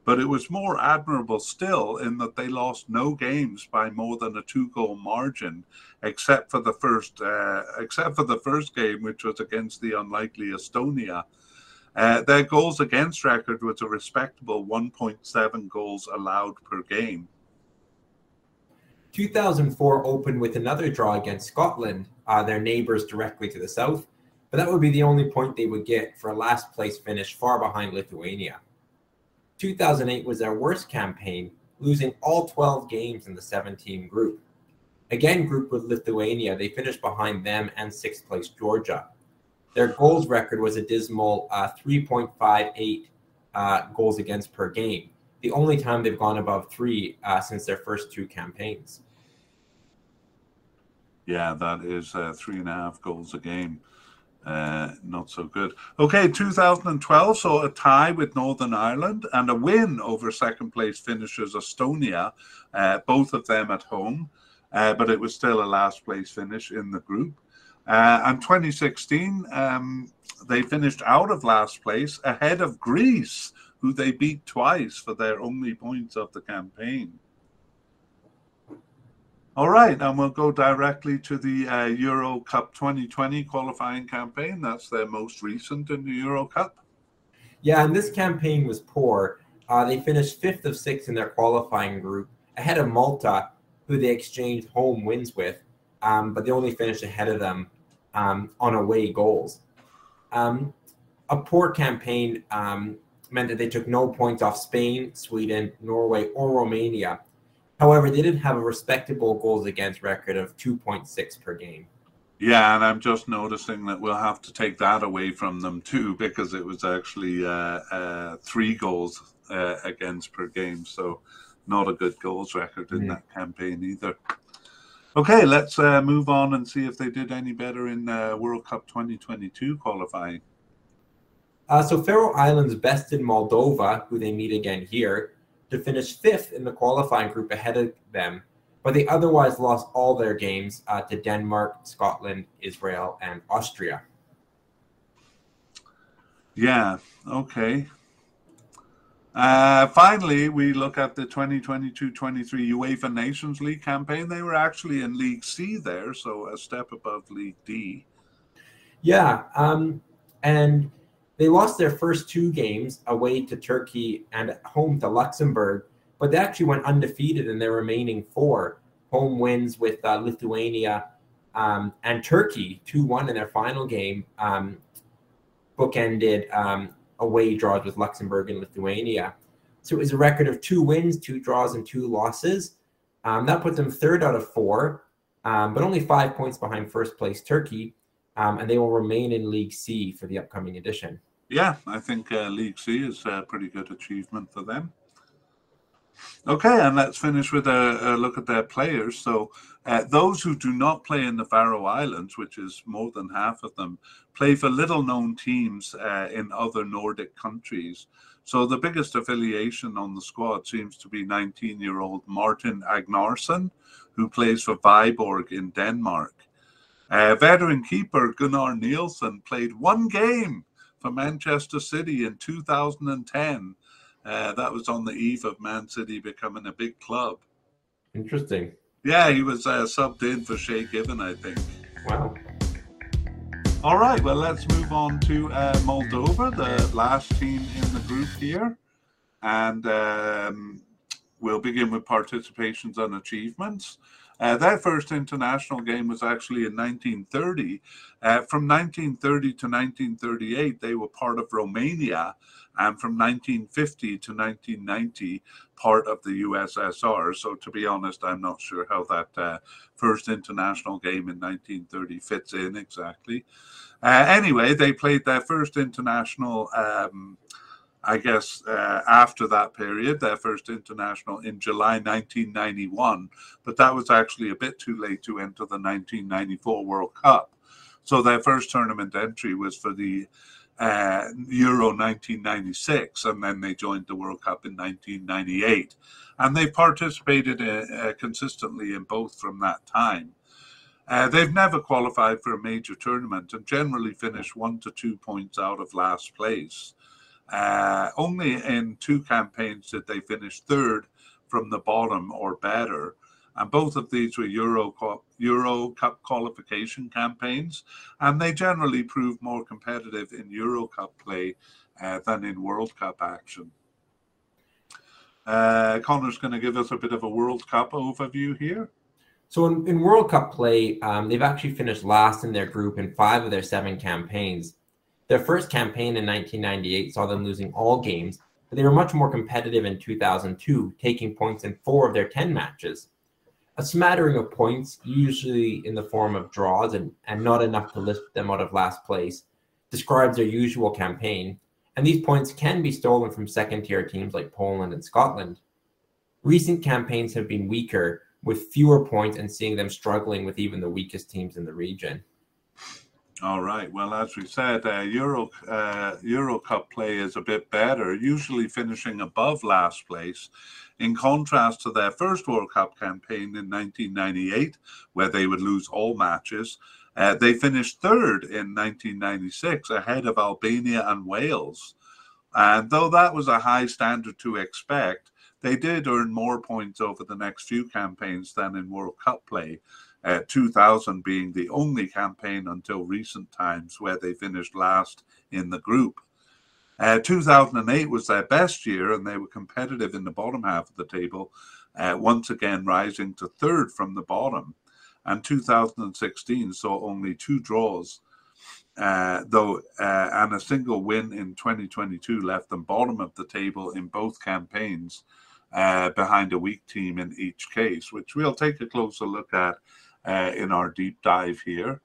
But it was more admirable still in that they lost no games by more than a two-goal margin, except for the first, uh, except for the first game, which was against the unlikely Estonia. Uh, their goals against record was a respectable 1.7 goals allowed per game. 2004 opened with another draw against Scotland, uh, their neighbors directly to the south, but that would be the only point they would get for a last place finish far behind Lithuania. 2008 was their worst campaign, losing all 12 games in the seven team group. Again, grouped with Lithuania, they finished behind them and sixth place Georgia. Their goals record was a dismal uh, 3.58 uh, goals against per game the only time they've gone above three uh, since their first two campaigns. Yeah, that is uh, three and a half goals a game. Uh, not so good. Okay, 2012 saw a tie with Northern Ireland and a win over second place finishers Estonia, uh, both of them at home, uh, but it was still a last place finish in the group. Uh, and 2016, um, they finished out of last place ahead of Greece, who they beat twice for their only points of the campaign. All right, and we'll go directly to the uh, Euro Cup 2020 qualifying campaign. That's their most recent in the Euro Cup. Yeah, and this campaign was poor. Uh, they finished fifth of six in their qualifying group, ahead of Malta, who they exchanged home wins with, um, but they only finished ahead of them um, on away goals. Um, a poor campaign um, meant that they took no points off Spain, Sweden, Norway, or Romania. However, they did have a respectable goals against record of 2.6 per game. Yeah, and I'm just noticing that we'll have to take that away from them too because it was actually uh, uh, three goals uh, against per game. So, not a good goals record in mm. that campaign either. Okay, let's uh, move on and see if they did any better in uh, World Cup 2022 qualifying. Uh, so Faroe Islands bested Moldova, who they meet again here, to finish fifth in the qualifying group ahead of them. But they otherwise lost all their games uh, to Denmark, Scotland, Israel, and Austria. Yeah, okay. Uh, finally, we look at the 2022-23 UEFA Nations League campaign. They were actually in League C there, so a step above League D. Yeah, um, and they lost their first two games away to Turkey and home to Luxembourg, but they actually went undefeated in their remaining four home wins with uh, Lithuania um, and Turkey, 2 1 in their final game, um, bookended um, away draws with Luxembourg and Lithuania. So it was a record of two wins, two draws, and two losses. Um, that put them third out of four, um, but only five points behind first place Turkey, um, and they will remain in League C for the upcoming edition. Yeah, I think uh, League C is a pretty good achievement for them. Okay, and let's finish with a, a look at their players. So, uh, those who do not play in the Faroe Islands, which is more than half of them, play for little known teams uh, in other Nordic countries. So, the biggest affiliation on the squad seems to be 19 year old Martin Agnarsson, who plays for Viborg in Denmark. Uh, veteran keeper Gunnar Nielsen played one game for Manchester City in 2010. Uh, that was on the eve of Man City becoming a big club. Interesting. Yeah, he was uh, subbed in for Shay Given, I think. Wow. All right, well, let's move on to uh, Moldova, the last team in the group here. And um, we'll begin with participations and achievements. Uh, their first international game was actually in 1930. Uh, from 1930 to 1938, they were part of Romania, and from 1950 to 1990, part of the USSR. So, to be honest, I'm not sure how that uh, first international game in 1930 fits in exactly. Uh, anyway, they played their first international. Um, I guess uh, after that period, their first international in July 1991, but that was actually a bit too late to enter the 1994 World Cup. So their first tournament entry was for the uh, Euro 1996, and then they joined the World Cup in 1998. And they participated uh, uh, consistently in both from that time. Uh, they've never qualified for a major tournament and generally finish one to two points out of last place. Uh, only in two campaigns did they finish third from the bottom or better. And both of these were Euro Euro Cup qualification campaigns, and they generally proved more competitive in Euro Cup play uh, than in World Cup action. Uh, Connor's going to give us a bit of a World Cup overview here. So in, in World Cup play, um, they've actually finished last in their group in five of their seven campaigns. Their first campaign in 1998 saw them losing all games, but they were much more competitive in 2002, taking points in four of their 10 matches. A smattering of points, usually in the form of draws and, and not enough to lift them out of last place, describes their usual campaign, and these points can be stolen from second tier teams like Poland and Scotland. Recent campaigns have been weaker, with fewer points and seeing them struggling with even the weakest teams in the region. All right. Well, as we said, uh, Euro uh, Euro Cup play is a bit better, usually finishing above last place. In contrast to their first World Cup campaign in 1998, where they would lose all matches, uh, they finished third in 1996, ahead of Albania and Wales. And though that was a high standard to expect, they did earn more points over the next few campaigns than in World Cup play uh, 2000 being the only campaign until recent times where they finished last in the group. Uh, 2008 was their best year, and they were competitive in the bottom half of the table, uh, once again rising to third from the bottom. And 2016 saw only two draws uh, though, uh, and a single win in 2022 left them bottom of the table in both campaigns, uh, behind a weak team in each case, which we'll take a closer look at uh, in our deep dive here.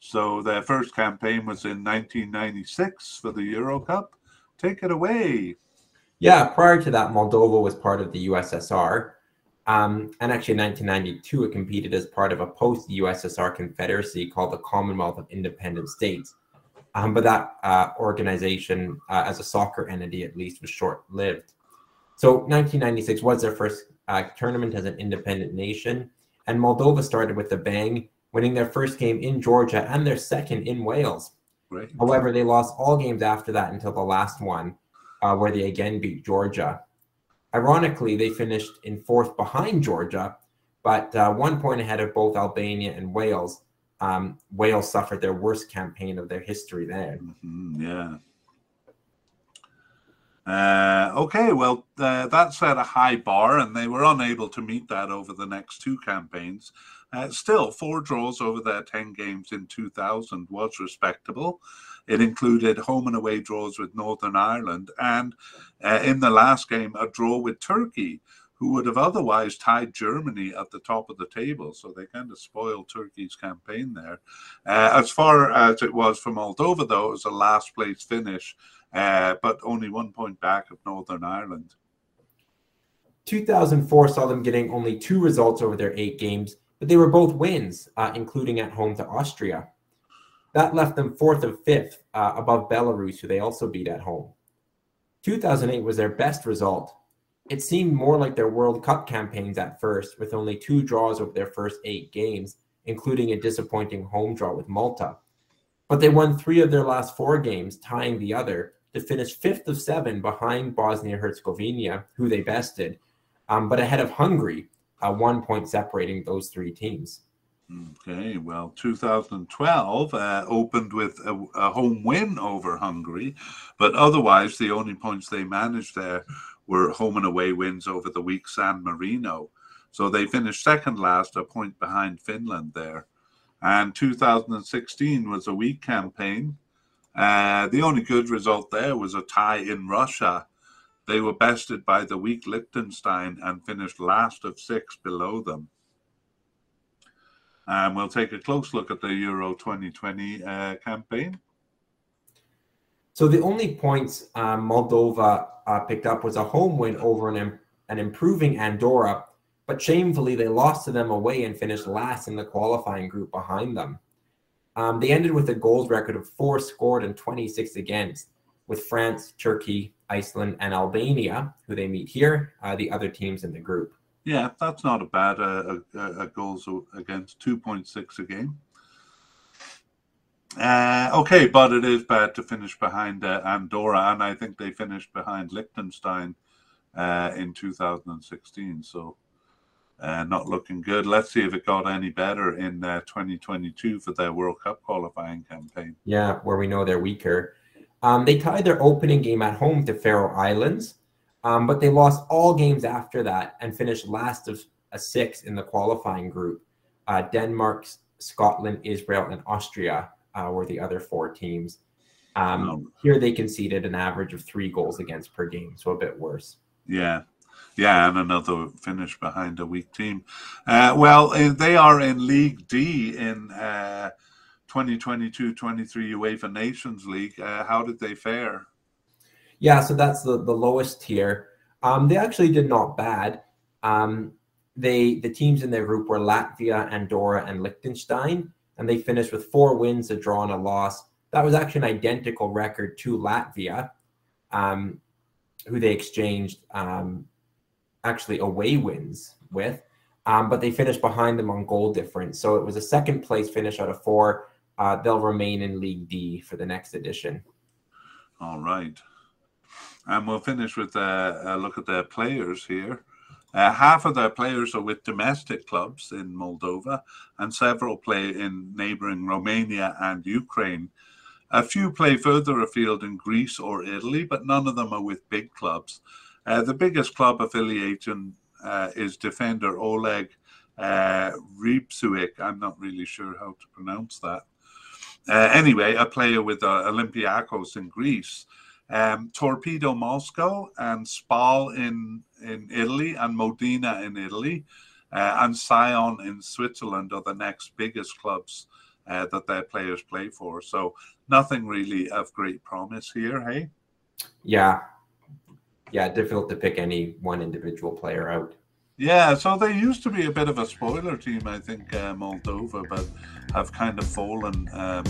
So their first campaign was in 1996 for the Euro Cup. Take it away. Yeah, prior to that, Moldova was part of the USSR. Um, and actually, in 1992, it competed as part of a post USSR confederacy called the Commonwealth of Independent States. Um, but that uh, organization, uh, as a soccer entity at least, was short lived. So, 1996 was their first uh, tournament as an independent nation. And Moldova started with a bang, winning their first game in Georgia and their second in Wales. Right. However, they lost all games after that until the last one, uh, where they again beat Georgia. Ironically, they finished in fourth behind Georgia, but uh, one point ahead of both Albania and Wales. Um, Wales suffered their worst campaign of their history there. Mm-hmm, yeah. Uh, okay, well, uh, that set a high bar, and they were unable to meet that over the next two campaigns. Uh, still, four draws over their 10 games in 2000 was respectable. It included home and away draws with Northern Ireland, and uh, in the last game, a draw with Turkey, who would have otherwise tied Germany at the top of the table. So they kind of spoiled Turkey's campaign there. Uh, as far as it was for Moldova, though, it was a last place finish uh, but only one point back of Northern Ireland. 2004 saw them getting only two results over their eight games, but they were both wins, uh, including at home to Austria. That left them fourth of fifth uh, above Belarus, who they also beat at home. 2008 was their best result. It seemed more like their World Cup campaigns at first, with only two draws over their first eight games, including a disappointing home draw with Malta. But they won three of their last four games, tying the other, to finish fifth of seven behind Bosnia Herzegovina, who they bested, um, but ahead of Hungary, uh, one point separating those three teams. Okay, well, 2012 uh, opened with a, a, home win over Hungary, but otherwise, the only points they managed there were home and away wins over the weak San Marino. So they finished second last, a point behind Finland there. And 2016 was a weak campaign. Uh, the only good result there was a tie in Russia. They were bested by the weak Liechtenstein and finished last of six below them. And we'll take a close look at the Euro 2020 uh, campaign. So the only points uh, Moldova uh, picked up was a home win over an, an improving Andorra, but shamefully they lost to them away and finished last in the qualifying group behind them. Um, they ended with a goals record of four scored and 26 against, with France, Turkey, Iceland, and Albania, who they meet here, uh, the other teams in the group. Yeah, that's not a bad uh, a, a goals against 2.6 a game. Uh, okay, but it is bad to finish behind uh, Andorra, and I think they finished behind Liechtenstein uh, in 2016. So uh, not looking good. Let's see if it got any better in uh, 2022 for their World Cup qualifying campaign. Yeah, where we know they're weaker. Um, they tied their opening game at home to Faroe Islands, um, but they lost all games after that and finished last of a six in the qualifying group. Uh, Denmark, Scotland, Israel, and Austria uh, were the other four teams. Um, Here they conceded an average of three goals against per game, so a bit worse. Yeah, yeah, and another finish behind a weak team. Uh, well, uh, they are in League D in 2022-23 uh, UEFA Nations League. Uh, how did they fare? Yeah, so that's the, the lowest tier. Um, they actually did not bad. Um, they the teams in their group were Latvia, Andorra, and Liechtenstein, and they finished with four wins, a draw, and a loss. That was actually an identical record to Latvia, um, who they exchanged um, actually away wins with, um, but they finished behind them on goal difference. So it was a second place finish out of four. Uh, they'll remain in League D for the next edition. All right. And we'll finish with uh, a look at their players here. Uh, half of their players are with domestic clubs in Moldova, and several play in neighboring Romania and Ukraine. A few play further afield in Greece or Italy, but none of them are with big clubs. Uh, the biggest club affiliation uh, is defender Oleg uh, I'm not really sure how to pronounce that. uh, anyway, a player with uh, Olympiacos in Greece, um, Torpedo Moscow and Spal in in Italy and Modena in Italy, uh, and Sion in Switzerland are the next biggest clubs uh, that their players play for. So nothing really of great promise here. Hey. Yeah, yeah, difficult to pick any one individual player out. Yeah, so they used to be a bit of a spoiler team, I think, uh, Moldova, but have kind of fallen, um,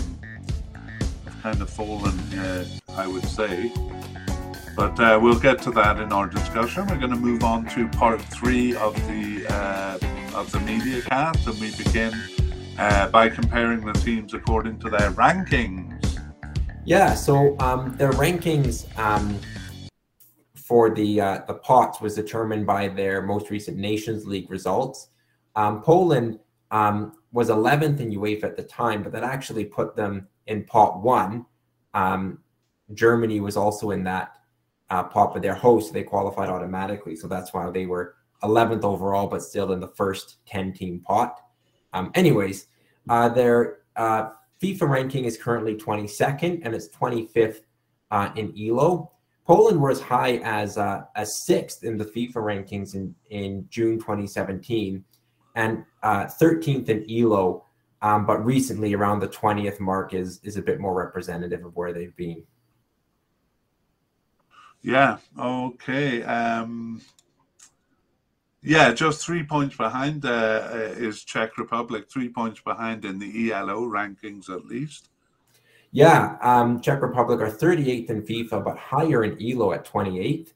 kind of fallen, uh, I would say. But uh, we'll get to that in our discussion. We're going to move on to part three of the uh, of the media cast, and we begin uh, by comparing the teams according to their rankings. Yeah, so um, their rankings. Um, for the uh, the pots was determined by their most recent Nations League results. Um, Poland um, was 11th in UEFA at the time, but that actually put them in pot one. Um, Germany was also in that uh, pot, but their host they qualified automatically, so that's why they were 11th overall, but still in the first 10 team pot. Um, anyways, uh, their uh, FIFA ranking is currently 22nd, and it's 25th uh, in ELO. Poland were as high as uh, as sixth in the FIFA rankings in, in June 2017 and uh, 13th in ELO, um, but recently around the 20th mark is is a bit more representative of where they've been. Yeah. Okay. Um, yeah, just three points behind uh, uh is Czech Republic. Three points behind in the ELO rankings, at least. Yeah, um, Czech Republic are 38th in FIFA, but higher in ELO at 28th.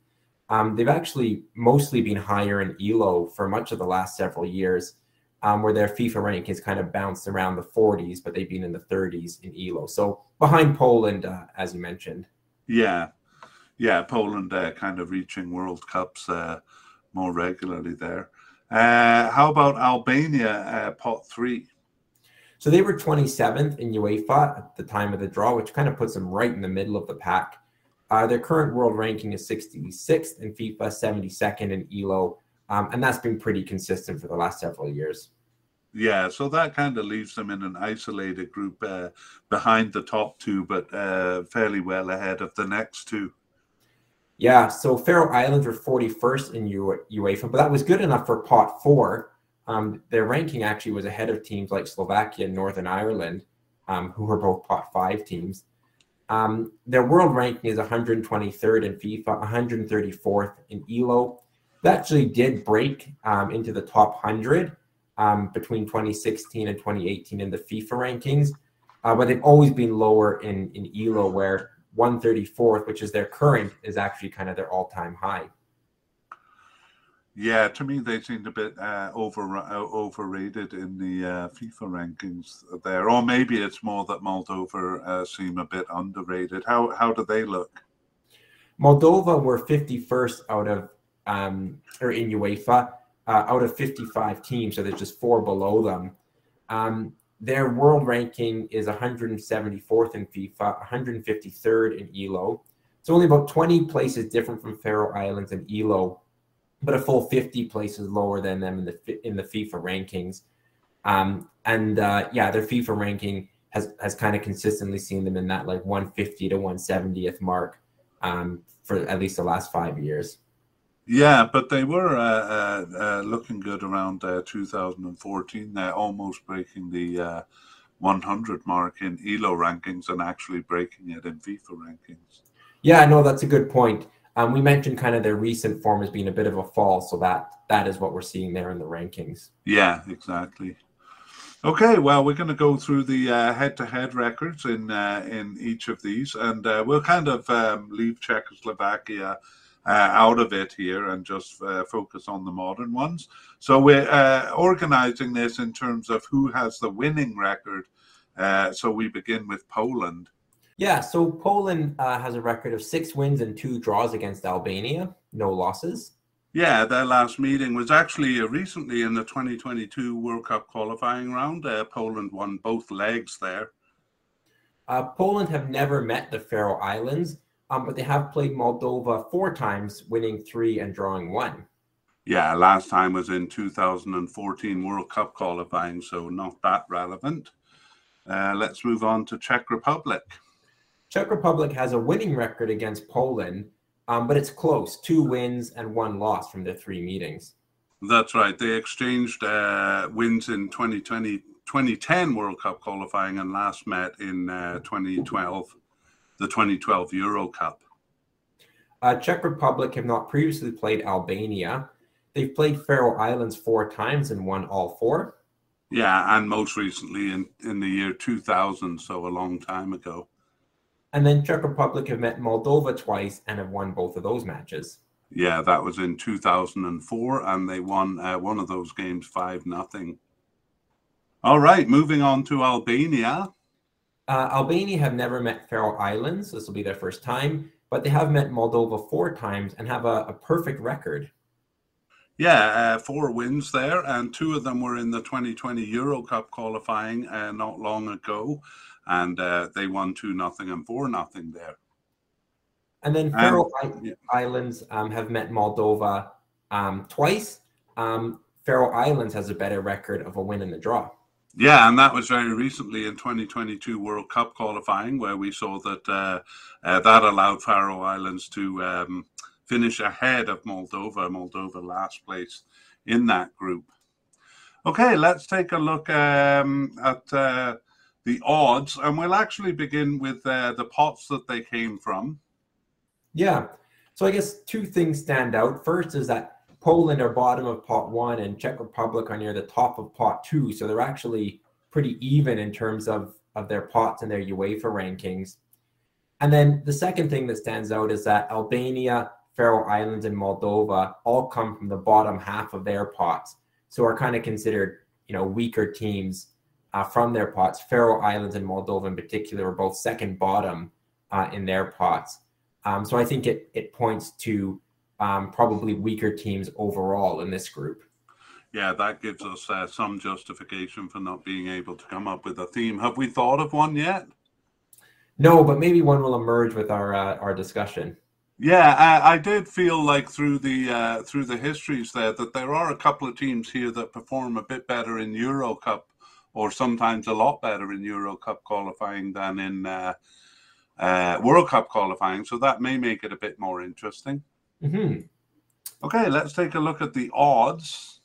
Um, they've actually mostly been higher in ELO for much of the last several years, um, where their FIFA rank has kind of bounced around the 40s, but they've been in the 30s in ELO. So behind Poland, uh, as you mentioned. Yeah, yeah, Poland uh, kind of reaching World Cups uh, more regularly there. Uh, how about Albania, uh, pot three? So they were 27th in UEFA at the time of the draw, which kind of puts them right in the middle of the pack. Uh, their current world ranking is 66th in FIFA, 72nd in ELO, um, and that's been pretty consistent for the last several years. Yeah, so that kind of leaves them in an isolated group uh, behind the top two, but uh, fairly well ahead of the next two. Yeah, so Faroe Islands were 41st in U- UEFA, but that was good enough for pot four um, their ranking actually was ahead of teams like Slovakia and Northern Ireland, um, who were both pot five teams. Um, their world ranking is 123rd in FIFA, 134th in ELO. That actually did break um, into the top 100 um, between 2016 and 2018 in the FIFA rankings, uh, but they've always been lower in, in ELO, where 134th, which is their current, is actually kind of their all time high. Yeah, to me they seemed a bit uh, over uh, overrated in the uh, FIFA rankings there, or maybe it's more that Moldova uh, seem a bit underrated. How how do they look? Moldova were 51st out of um, or in UEFA uh, out of 55 teams, so there's just four below them. Um, their world ranking is 174th in FIFA, 153rd in ELO. It's only about 20 places different from Faroe Islands and ELO but a full 50 places lower than them in the in the FIFA rankings. Um, and uh, yeah, their FIFA ranking has has kind of consistently seen them in that like 150 to 170th mark um, for at least the last five years. Yeah, but they were uh, uh, uh looking good around uh, 2014, They're almost breaking the 100 uh, mark in ELO rankings and actually breaking it in FIFA rankings. Yeah, no, that's a good point. Um, we mentioned kind of their recent form as being a bit of a fall, so that that is what we're seeing there in the rankings. Yeah, exactly. Okay, well, we're going to go through the uh, head-to-head records in uh, in each of these, and uh, we'll kind of um, leave Czechoslovakia out of it here and just uh, focus on the modern ones. So we're uh, organizing this in terms of who has the winning record. so we begin with Poland. Yeah, so Poland uh, has a record of six wins and two draws against Albania, no losses. Yeah, their last meeting was actually uh, recently in the 2022 World Cup qualifying round. Uh, Poland won both legs there. Uh, Poland have never met the Faroe Islands, um, but they have played Moldova four times, winning three and drawing one. Yeah, last time was in 2014 World Cup qualifying, so not that relevant. Uh, let's move on to Czech Republic. Czech Republic has a winning record against Poland, um, but it's close two wins and one loss from their three meetings. That's right. They exchanged uh, wins in 2020, 2010 World Cup qualifying and last met in uh, 2012, the 2012 Euro Cup. Uh, Czech Republic have not previously played Albania. They've played Faroe Islands four times and won all four. Yeah, and most recently in, in the year 2000, so a long time ago. And then Czech Republic have met Moldova twice and have won both of those matches. Yeah, that was in 2004, and they won uh, one of those games 5 nothing. All right, moving on to Albania. Uh, Albania have never met Faroe Islands. This will be their first time, but they have met Moldova four times and have a, a perfect record. Yeah, uh, four wins there, and two of them were in the 2020 Euro Cup qualifying uh, not long ago, and uh, they won two nothing and four nothing there. And then Faroe um, yeah. Islands um, have met Moldova um, twice. Um, Faroe Islands has a better record of a win in the draw. Yeah, and that was very recently in 2022 World Cup qualifying, where we saw that uh, uh, that allowed Faroe Islands to um, finish ahead of Moldova. Moldova last place in that group. Okay, let's take a look um, at uh, the odds, and we'll actually begin with uh, the pots that they came from. Yeah, so I guess two things stand out. First is that Poland are bottom of pot one, and Czech Republic are near the top of pot two, so they're actually pretty even in terms of of their pots and their UEFA rankings. And then the second thing that stands out is that Albania Faroe Islands and Moldova all come from the bottom half of their pots, so are kind of considered, you know, weaker teams uh, from their pots. Faroe Islands and Moldova, in particular, are both second bottom uh, in their pots. Um, so I think it it points to um, probably weaker teams overall in this group. Yeah, that gives us uh, some justification for not being able to come up with a theme. Have we thought of one yet? No, but maybe one will emerge with our uh, our discussion. Yeah, I, I, did feel like through the uh, through the histories there that there are a couple of teams here that perform a bit better in Euro Cup, or sometimes a lot better in Euro Cup qualifying than in uh, uh, World Cup qualifying. So that may make it a bit more interesting. Mm-hmm. Okay, let's take a look at the odds.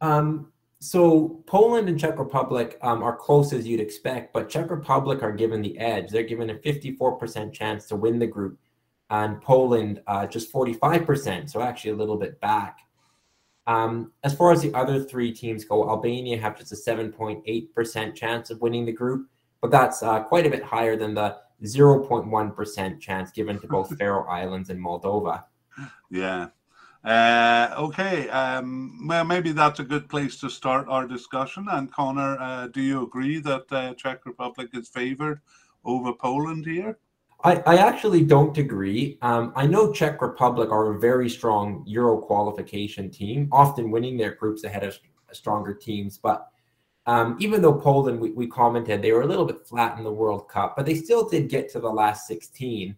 Um, so Poland and Czech Republic um, are close as you'd expect, but Czech Republic are given the edge. They're given a 54% chance to win the group and Poland uh, just 45%, so actually a little bit back. Um, as far as the other three teams go, Albania have just a 7.8% chance of winning the group, but that's uh, quite a bit higher than the 0.1% chance given to both [laughs] Faroe Islands and Moldova. Yeah. Uh, okay. Um, well, maybe that's a good place to start our discussion. And Connor, uh, do you agree that uh, Czech Republic is favored over Poland here? I, I actually don't agree. Um, I know Czech Republic are a very strong Euro qualification team, often winning their groups ahead of stronger teams. But um, even though Poland, we, we commented, they were a little bit flat in the World Cup, but they still did get to the last 16.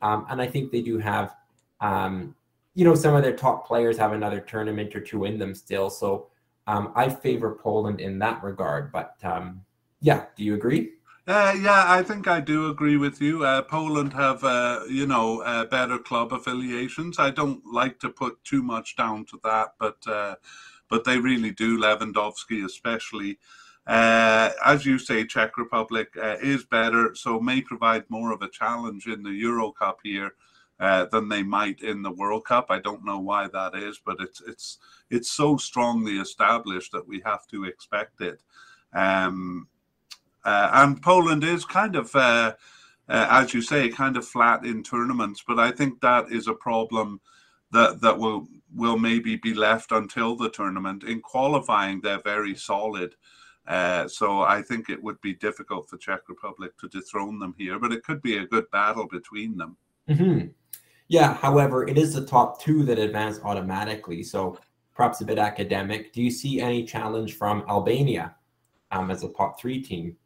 Um, and I think they do have, um, you know, some of their top players have another tournament or two in them still. So um, I favor Poland in that regard. But um, yeah, do you agree? Uh, yeah, I think I do agree with you. Uh, Poland have, uh, you know, uh, better club affiliations. I don't like to put too much down to that, but uh, but they really do. Lewandowski, especially, uh, as you say, Czech Republic is better, so may provide more of a challenge in the Euro Cup here than they might in the World Cup. I don't know why that is, but it's it's it's so strongly established that we have to expect it. Um, uh, and Poland is kind of, uh, uh, as you say, kind of flat in tournaments. But I think that is a problem that that will will maybe be left until the tournament. In qualifying, they're very solid. Uh, so I think it would be difficult for Czech Republic to dethrone them here, but it could be a good battle between them. Mm-hmm. Yeah. However, it is the top two that advance automatically. So perhaps a bit academic. Do you see any challenge from Albania um, as a top three team?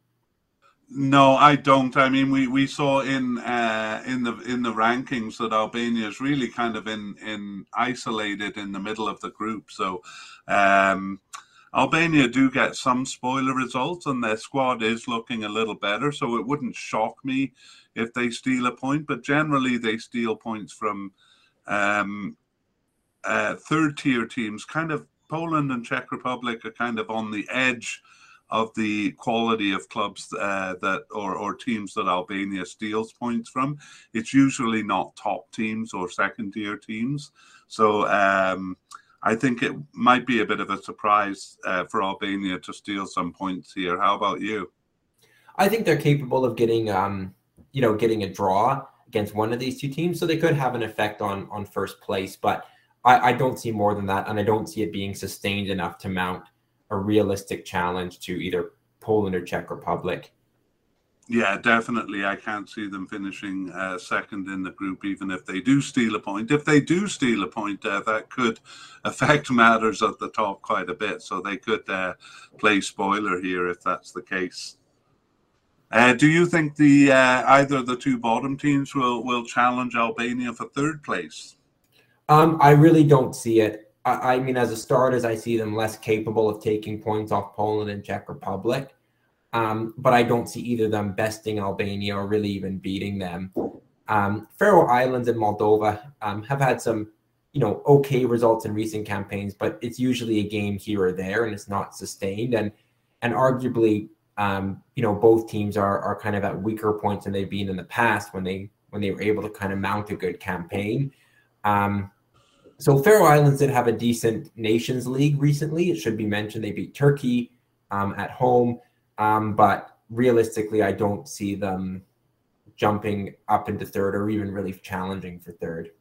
No, I don't. I mean, we, we saw in uh, in the in the rankings that Albania is really kind of in in isolated in the middle of the group. So, um, Albania do get some spoiler results, and their squad is looking a little better. So it wouldn't shock me if they steal a point, but generally they steal points from um, uh, third tier teams. Kind of Poland and Czech Republic are kind of on the edge of the quality of clubs uh, that or, or teams that Albania steals points from. It's usually not top teams or second tier teams. So um, I think it might be a bit of a surprise uh, for Albania to steal some points here. How about you? I think they're capable of getting, um, you know, getting a draw against one of these two teams, so they could have an effect on on first place. But I, I don't see more than that, and I don't see it being sustained enough to mount a realistic challenge to either Poland or Czech Republic. Yeah, definitely. I can't see them finishing uh, second in the group, even if they do steal a point. If they do steal a point, uh, that could [laughs] affect matters at the top quite a bit. So they could uh, play spoiler here if that's the case. Uh, do you think the uh, either the two bottom teams will will challenge Albania for third place? Um, I really don't see it. I, I mean, as a starters, I see them less capable of taking points off Poland and Czech Republic. Um, but I don't see either of them besting Albania or really even beating them. Um, Faroe Islands and Moldova um, have had some, you know, okay results in recent campaigns, but it's usually a game here or there, and it's not sustained. And and arguably, um, you know, both teams are are kind of at weaker points than they've been in the past when they when they were able to kind of mount a good campaign. Um, so Faroe Islands did have a decent Nations League recently. It should be mentioned they beat Turkey um, at home. Um, but realistically, I don't see them jumping up into third or even really challenging for third.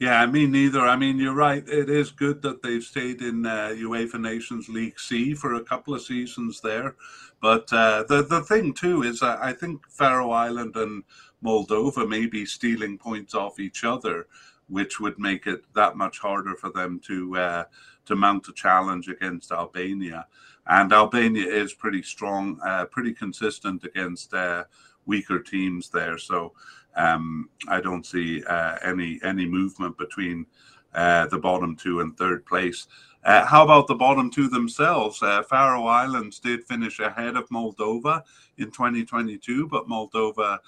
Yeah, mean, neither. I mean, you're right. It is good that they've stayed in uh, UEFA Nations League C for a couple of seasons there. But uh, the the thing too is, uh, I think Faroe Island and Moldova may be stealing points off each other, which would make it that much harder for them to uh, to mount a challenge against Albania. And Albania is pretty strong, uh, pretty consistent against uh, weaker teams there. So um, I don't see uh, any any movement between uh, the bottom two and third place. Uh, how about the bottom two themselves? Uh, Faroe Islands did finish ahead of Moldova in 2022, but Moldova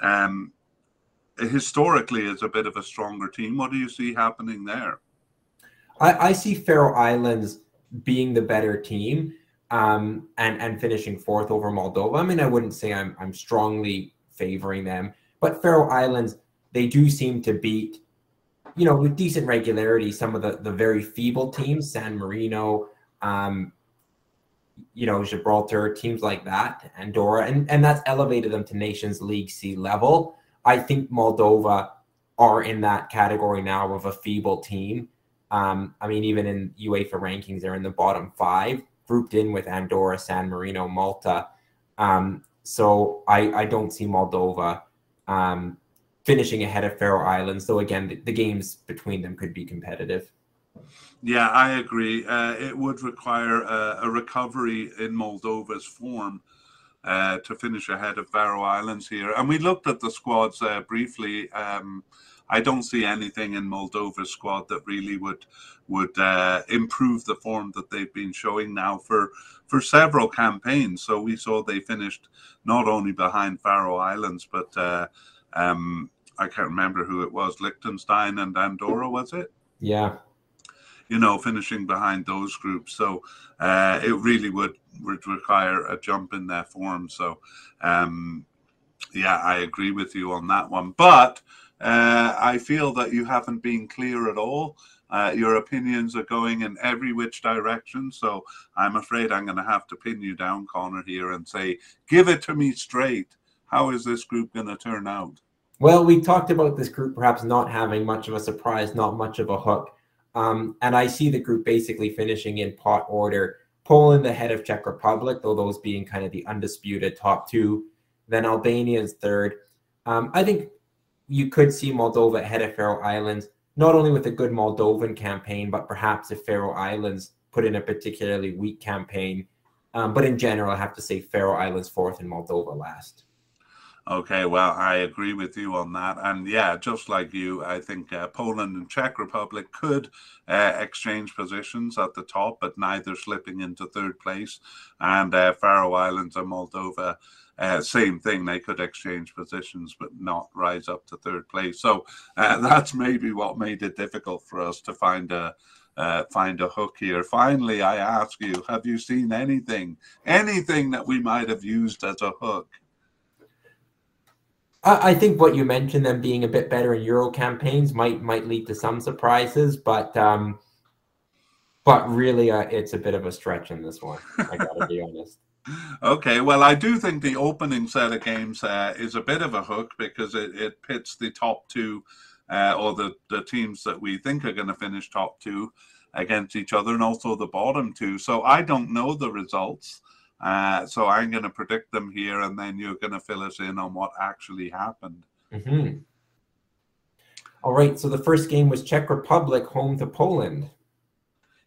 um, historically is a bit of a stronger team. What do you see happening there? I, I see Faroe Islands being the better team um, and and finishing fourth over Moldova. I mean, I wouldn't say I'm I'm strongly favoring them, but Faroe Islands they do seem to beat, you know, with decent regularity some of the the very feeble teams, San Marino, um, you know, Gibraltar, teams like that, Andorra, and and that's elevated them to Nations League C level. I think Moldova are in that category now of a feeble team. Um, I mean, even in UEFA rankings, they're in the bottom five grouped in with Andorra, San Marino, Malta. Um, so I, I don't see Moldova um, finishing ahead of Faroe Islands. So again, the, the, games between them could be competitive. Yeah, I agree. Uh, it would require a, a, recovery in Moldova's form uh, to finish ahead of Faroe Islands here. And we looked at the squads uh, briefly. Um, I don't see anything in Moldova's squad that really would would uh, improve the form that they've been showing now for for several campaigns. So we saw they finished not only behind Faroe Islands, but uh, um, I can't remember who it was, Liechtenstein and Andorra, was it? Yeah. You know, finishing behind those groups, so uh, it really would would require a jump in their form. So, um, yeah, I agree with you on that one. But uh, I feel that you haven't been clear at all. Uh, your opinions are going in every which direction. So I'm afraid I'm going to have to pin you down, Connor, here and say, give it to me straight. How is this group going to turn out? Well, we talked about this group perhaps not having much of a surprise, not much of a hook. Um, and I see the group basically finishing in pot order. Poland ahead of Czech Republic, though those being kind of the undisputed top two. Then Albania is third. Um, I think you could see Moldova ahead of Faroe Islands, not only with a good Moldovan campaign, but perhaps if Faroe Islands put in a particularly weak campaign. Um, but in general, I have to say Faroe Islands fourth and Moldova last. Okay, well, I agree with you on that. And yeah, just like you, I think uh, Poland and Czech Republic could uh, exchange positions at the top, but neither slipping into third place. And uh, Faroe Islands and Moldova, uh, same thing. They could exchange positions, but not rise up to third place. So uh, [laughs] that's maybe what made it difficult for us to find a. Uh, find a hook here. Finally, I ask you: Have you seen anything, anything that we might have used as a hook? I think what you mentioned, them being a bit better in Euro campaigns, might might lead to some surprises, but um, but really, uh, it's a bit of a stretch in this one. I gotta be honest. Okay, well, I do think the opening set of games uh, is a bit of a hook because it, it pits the top two uh, or the, the teams that we think are going to finish top two against each other and also the bottom two. So I don't know the results. Uh, so I'm going to predict them here, and then you're going to fill us in on what actually happened. Mm-hmm. All right. So the first game was Czech Republic home to Poland.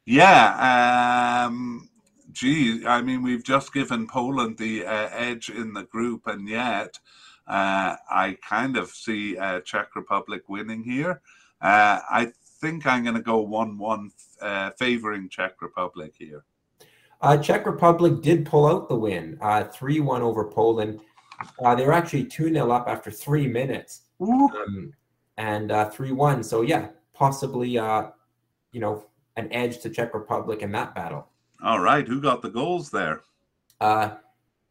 Yeah. Um, gee, I mean, we've just given Poland the uh, edge in the group, and yet uh, I kind of see uh, Czech Republic winning here. Uh, I think I'm going to go 1 1 uh, favoring Czech Republic here. Uh, Czech Republic did pull out the win, uh, 3 1 over Poland. Uh, they were actually 2 0 up after three minutes um, and uh, 3 1. So, yeah, possibly, uh, you know, an edge to Czech Republic in that battle. All right. Who got the goals there? Uh,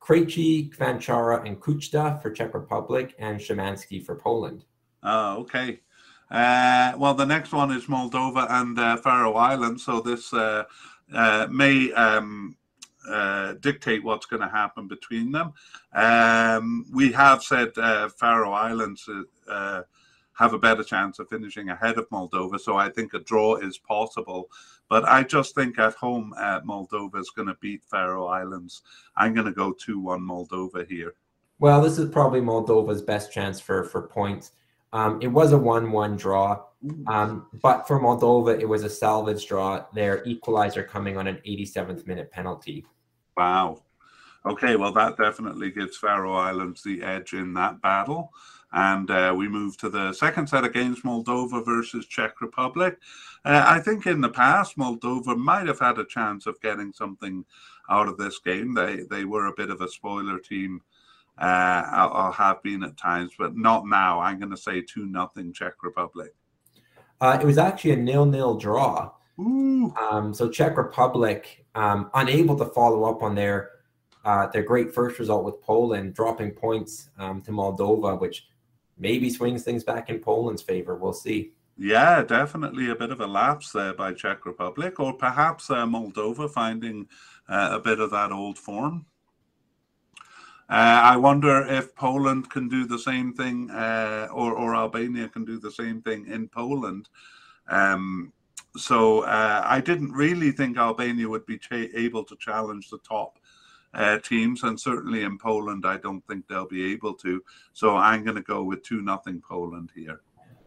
Krejci, Cvancara, and Kuchta for Czech Republic, and Szymanski for Poland. Oh, okay. Uh, well, the next one is Moldova and uh, Faroe Islands. So this uh, uh, may um, uh, dictate what's going to happen between them. Um, we have said uh, Faroe Islands uh, have a better chance of finishing ahead of Moldova, so I think a draw is possible. But I just think at home, uh, Moldova is going to beat Faroe Islands. I'm going to go 2 1 Moldova here. Well, this is probably Moldova's best chance for, for points. Um, it was a 1 1 draw. Um, but for Moldova, it was a salvage draw. Their equalizer coming on an 87th minute penalty. Wow. Okay, well, that definitely gives Faroe Islands the edge in that battle. And uh, we move to the second set of games Moldova versus Czech Republic. Uh, I think in the past, Moldova might have had a chance of getting something out of this game. They, they were a bit of a spoiler team uh, I'll, have been at times, but not now. I'm going to say 2 nothing Czech Republic. Uh, it was actually a nil-nil draw. Um, so Czech Republic um, unable to follow up on their uh, their great first result with Poland, dropping points um, to Moldova, which maybe swings things back in Poland's favor. We'll see. Yeah, definitely a bit of a lapse there by Czech Republic, or perhaps uh, Moldova finding uh, a bit of that old form. Uh, I wonder if Poland can do the same thing, uh, or or Albania can do the same thing in Poland. Um, so uh, I didn't really think Albania would be able to challenge the top uh, teams, and certainly in Poland, I don't think they'll be able to. So I'm going to go with two nothing Poland here.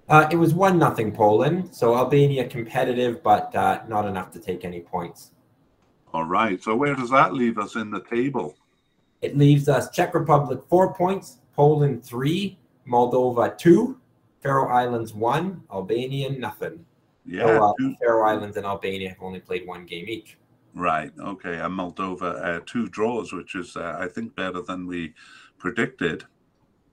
Uh, it was one nothing Poland, so Albania competitive, but uh, not enough to take any points. All right. So where does that leave us in the table? It leaves us Czech Republic four points, Poland three, Moldova two, Faroe Islands one, Albania nothing. Yeah, so, uh, Faroe Islands and Albania have only played one game each. Right. Okay. And Moldova uh, two draws, which is uh, I think better than we predicted.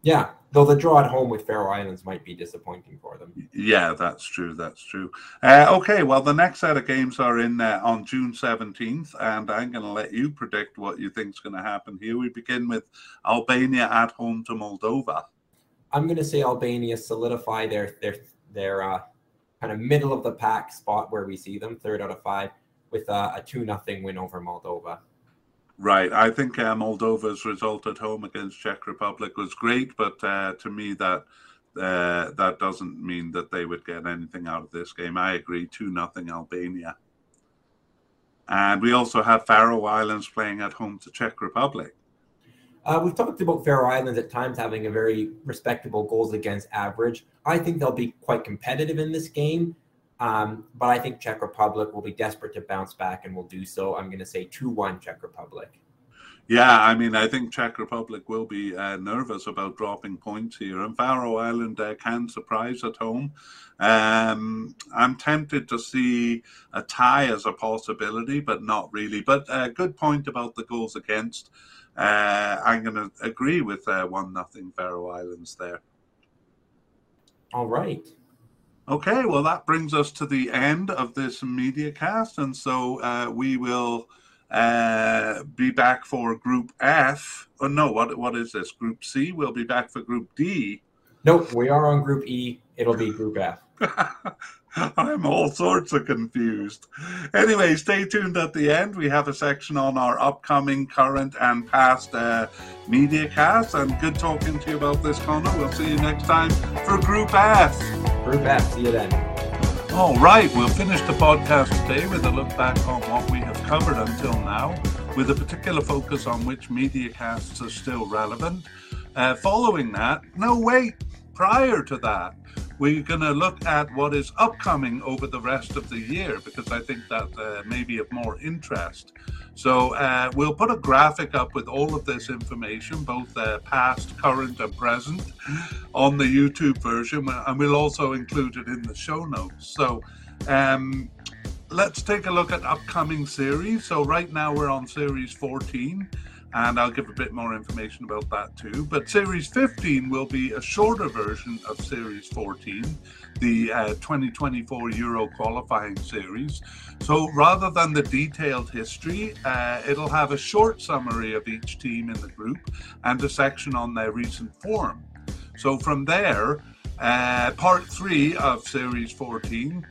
Yeah, though the draw at home with Faroe Islands might be disappointing for them. Yeah, that's true. That's true. Uh, okay, well, the next set of games are in uh, on June seventeenth, and I'm going to let you predict what you think is going to happen here. We begin with Albania at home to Moldova. I'm going to say Albania solidify their their their uh, kind of middle of the pack spot where we see them, third out of five, with a two nothing win over Moldova. Right. I think uh, Moldova's result at home against Czech Republic was great, but uh, to me that uh, that doesn't mean that they would get anything out of this game. I agree. Two nothing Albania. And we also have Faroe Islands playing at home to Czech Republic. Uh, we've talked about Faroe Islands at times having a very respectable goals against average. I think they'll be quite competitive in this game. Um, but I think Czech Republic will be desperate to bounce back and will do so. I'm going to say 2 1 Czech Republic. Yeah, I mean, I think Czech Republic will be uh, nervous about dropping points here, and Faroe Island uh, can surprise at home. Um, I'm tempted to see a tie as a possibility, but not really. But a uh, good point about the goals against. Uh, I'm going to agree with uh, one nothing Faroe Islands there. All right. Okay, well, that brings us to the end of this media cast, and so uh, we will uh, be back for Group F. Oh no, what what is this? Group C. We'll be back for Group D. Nope, we are on Group E. It'll be Group F. [laughs] [laughs] I'm all sorts of confused. Anyway, stay tuned at the end. We have a section on our upcoming, current, and past uh, media casts. And good talking to you about this, Connor. We'll see you next time for Group F. Group F. See you then. All right, we'll finish the podcast today with a look back on what we have covered until now, with a particular focus on which media casts are still relevant. Uh, following that, no, wait, prior to that, we're going to look at what is upcoming over the rest of the year because I think that uh, may be of more interest. So uh, we'll put a graphic up with all of this information, both uh, past, current, and present, on the YouTube version, and we'll also include it in the show notes. So um, let's take a look at upcoming series. So right now we're on series 14 and I'll give a bit more information about that too. But Series 15 will be a shorter version of Series 14, the uh, 2024 Euro qualifying series. So rather than the detailed history, uh, it'll have a short summary of each team in the group and a section on their recent form. So from there, uh, part three of Series 14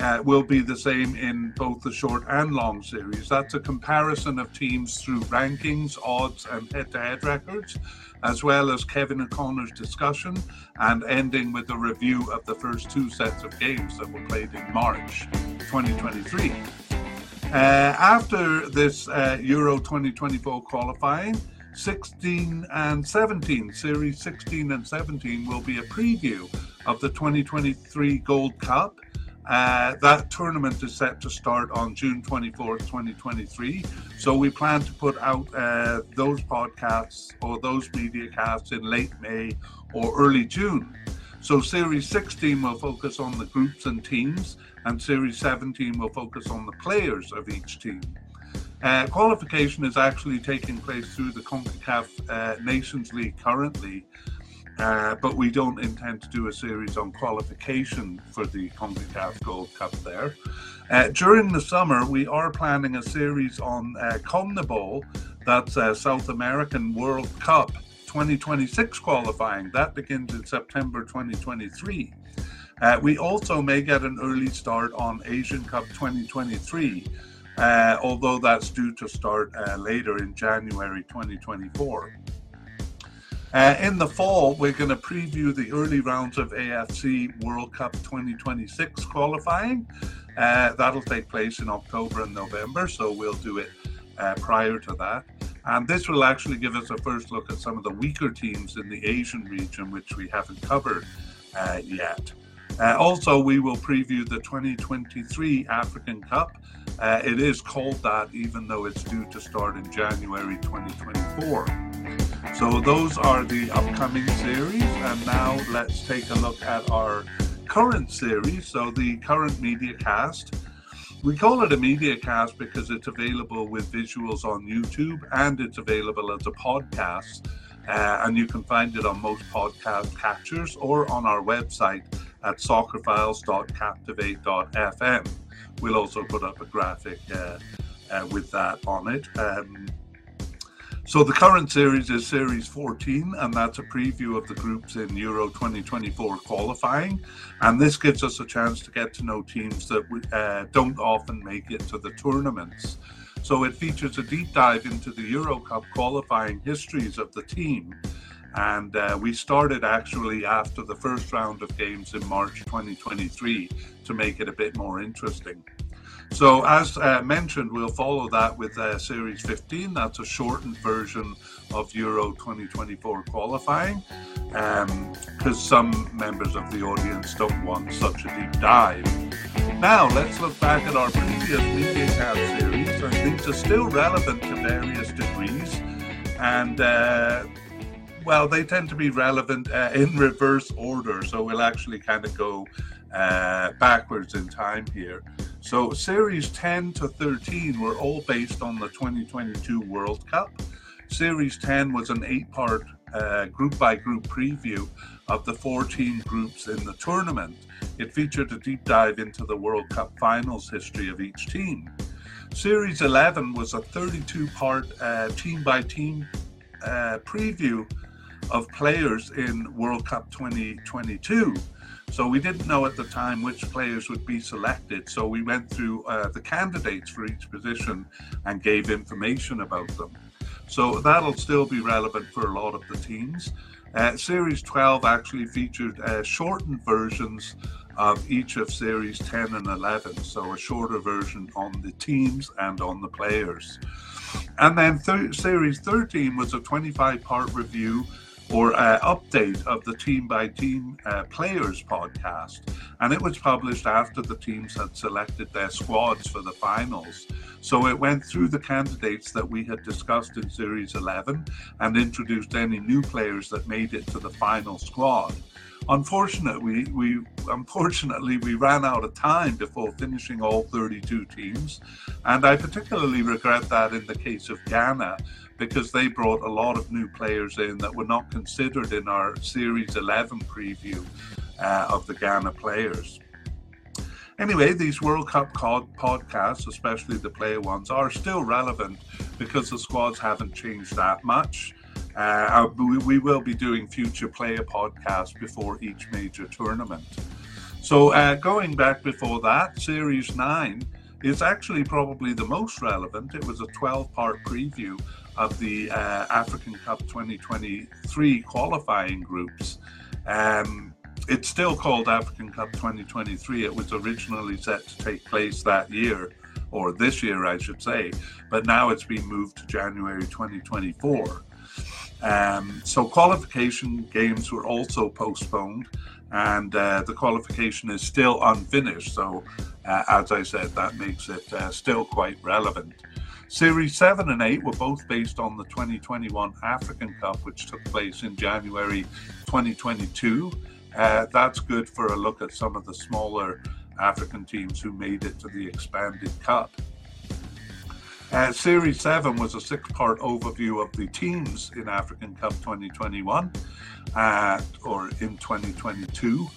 uh, will be the same in both the short and long series. That's a comparison of teams through rankings, odds, and head to head records, as well as Kevin O'Connor's discussion, and ending with a review of the first two sets of games that were played in March 2023. Uh, after this uh, Euro 2024 qualifying, 16 and 17, Series 16 and 17 will be a preview of the 2023 Gold Cup uh, that tournament is set to start on June 24th, 2023. So we plan to put out uh, those podcasts or those media casts in late May or early June. So Series 16 will focus on the groups and teams, and Series 17 will focus on the players of each team. Uh, qualification is actually taking place through the CONCACAF uh, Nations League currently, uh, but we don't intend to do a series on qualification for the CONCACAF Gold Cup there. Uh, during the summer, we are planning a series on uh, CONMEBOL, that's uh, South American World Cup 2026 qualifying. That begins in September 2023. Uh, we also may get an early start on Asian Cup 2023, uh, although that's due to start later in January 2024. Uh, in the fall, we're going to preview the early rounds of AFC World Cup 2026 qualifying. Uh, that'll take place in October and November, so we'll do it uh, prior to that. And this will actually give us a first look at some of the weaker teams in the Asian region, which we haven't covered uh, yet. Uh, also, we will preview the 2023 African Cup. Uh, it is called that, even though it's due to start in January 2024. So those are the upcoming series, and now let's take a look at our current series. So the current media cast. We call it a media cast because it's available with visuals on YouTube and it's available as a podcast. Uh, and you can find it on most podcast catchers or on our website at soccerfiles.captivate.fm. We'll also put up a graphic uh, uh, with that on it. Um, so the current series is Series 14, and that's a preview of the groups in Euro 2024 qualifying. And this gives us a chance to get to know teams that uh, don't often make it to the tournaments. So it features a deep dive into the Euro Cup qualifying histories of the team. And uh, we started actually after the first round of games in March 2023 to make it a bit more interesting. So, as uh, mentioned, we'll follow that with uh, Series 15. That's a shortened version of Euro 2024 qualifying, because um, some members of the audience don't want such a deep dive. Now, let's look back at our previous media MediaCast series, these are still relevant to various degrees. and uh, well, they tend to be relevant uh, in reverse order. So we'll actually kind of go uh, backwards in time here. So series 10 to 13 were all based on the 2022 World Cup. Series 10 was an eight part uh, group by group preview of the 14 groups in the tournament. It featured a deep dive into the World Cup finals history of each team. Series 11 was a 32 part team by team preview of players in World Cup 2022. So we didn't know at the time which players would be selected. So we went through uh, the candidates for each position and gave information about them. So that'll still be relevant for a lot of the teams. Uh, Series 12 actually featured uh, shortened versions of each of Series 10 and 11. So a shorter version on the teams and on the players. And then th- Series 13 was a 25 part review or uh, update of the team by team uh, players podcast. And it was published after the teams had selected their squads for the finals. So it went through the candidates that we had discussed in Series 11 and introduced any new players that made it to the final squad. Unfortunately, we unfortunately we ran out of time before finishing all 32 teams, and I particularly regret that in the case of Ghana, because they brought a lot of new players in that were not considered in our Series 11 preview uh, of the Ghana players. Anyway, these World Cup podcasts, especially the player ones, are still relevant because the squads haven't changed that much. Uh, we, we, will be doing future player podcasts before each major tournament. So, uh, going back before that, Series 9 is actually probably the most relevant. It was a 12 part preview of the uh, African Cup 2023 qualifying groups. Um, it's still called African Cup 2023. It was originally set to take place that year, or this year, I should say, but now it's been moved to January 2024. Um, so qualification games were also postponed, and uh, the qualification is still unfinished. So, uh, as I said, that makes it uh, still quite relevant. Series 7 and 8 were both based on the 2021 African Cup, which took place in January 2022. Uh, that's good for a look at some of the smaller African teams who made it to the expanded cup. Uh, Series 7 was a six part overview of the teams in African Cup 2021 uh, or in 2022.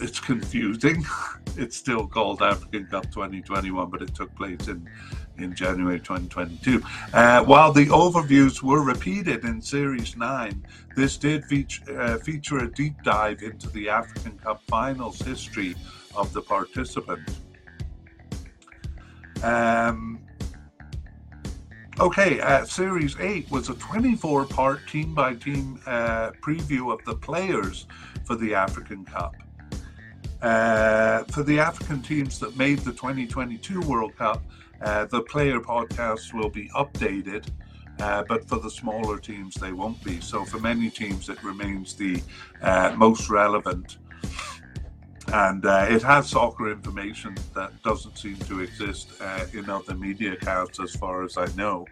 It's confusing. [laughs] it's still called African Cup 2021, but it took place in in January 2022. Uh, while the overviews were repeated in Series 9, this did feature, uh, feature a deep dive into the African Cup finals history of the participant. Um, okay, uh, Series 8 was a 24 part team by team preview of the players for the African Cup. Uh, for the African teams that made the 2022 World Cup, uh, the player podcasts will be updated, uh, but for the smaller teams, they won't be. So for many teams, it remains the uh, most relevant. And uh, it has soccer information that doesn't seem to exist uh, in other media accounts, as far as I know.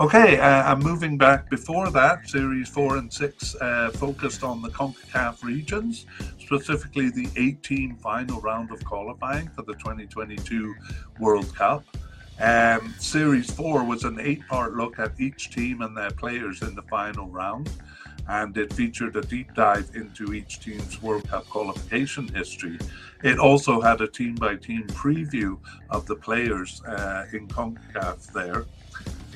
Okay, uh, I'm moving back before that. Series 4 and 6 uh, focused on the CONCACAF regions, specifically the 18 final round of qualifying for the 2022 World Cup. Um, series 4 was an eight part look at each team and their players in the final round, and it featured a deep dive into each team's World Cup qualification history. It also had a team by team preview of the players uh, in CONCACAF there.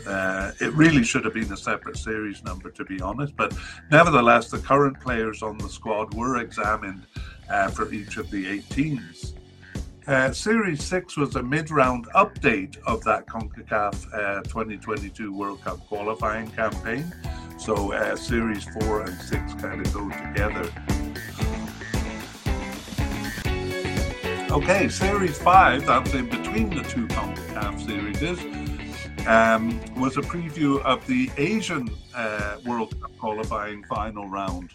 Uh, it really should have been a separate series number, to be honest. But nevertheless, the current players on the squad were examined uh, for each of the eight teams. Uh, series 6 was a mid round update of that CONCACAF uh, 2022 World Cup qualifying campaign. So, uh, Series 4 and 6 kind of go together. Okay, Series 5, that's in between the two CONCACAF series um, was a preview of the Asian uh, World Cup qualifying final round.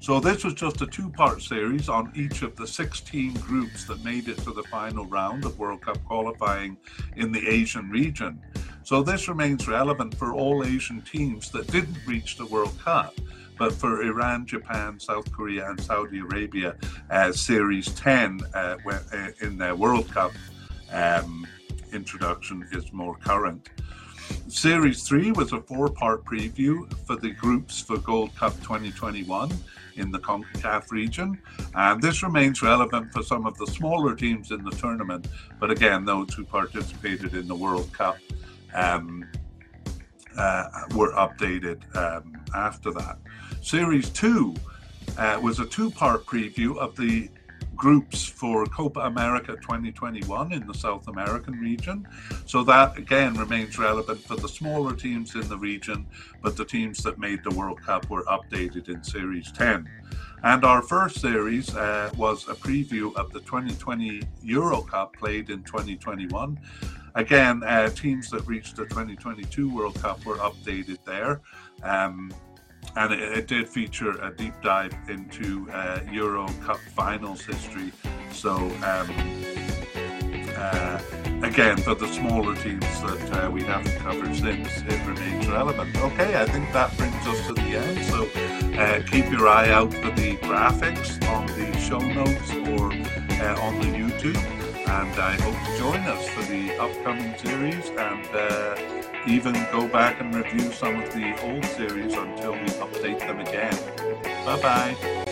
So this was just a two-part series on each of the 16 groups that made it to the final round of World Cup qualifying in the Asian region. So this remains relevant for all Asian teams that didn't reach the World Cup. But for Iran, Japan, South Korea, and Saudi Arabia, uh, Series 10 uh, uh, in their World Cup um, introduction is more current. Series 3 was a four part preview for the groups for Gold Cup 2021 in the CONCACAF region. And this remains relevant for some of the smaller teams in the tournament, but again, those who participated in the World Cup um, uh, were updated um, after that. Series 2 uh, was a two part preview of the groups for Copa America 2021 in the South American region. So that again remains relevant for the smaller teams in the region, but the teams that made the World Cup were updated in Series 10. And our first series uh, was a preview of the 2020 Euro Cup played in 2021. Again, uh, teams that reached the 2022 World Cup were updated there. Um, and it, it, did feature a deep dive into uh, Euro Cup finals history. So, um, uh, again, for the smaller teams that uh, we haven't covered since, it remains relevant. Okay, I think that brings us to the end. So, uh, keep your eye out for the graphics on the show notes or uh, on the YouTube. And I hope you join us for the upcoming series and uh, even go back and review some of the old series until we update them again. Bye bye.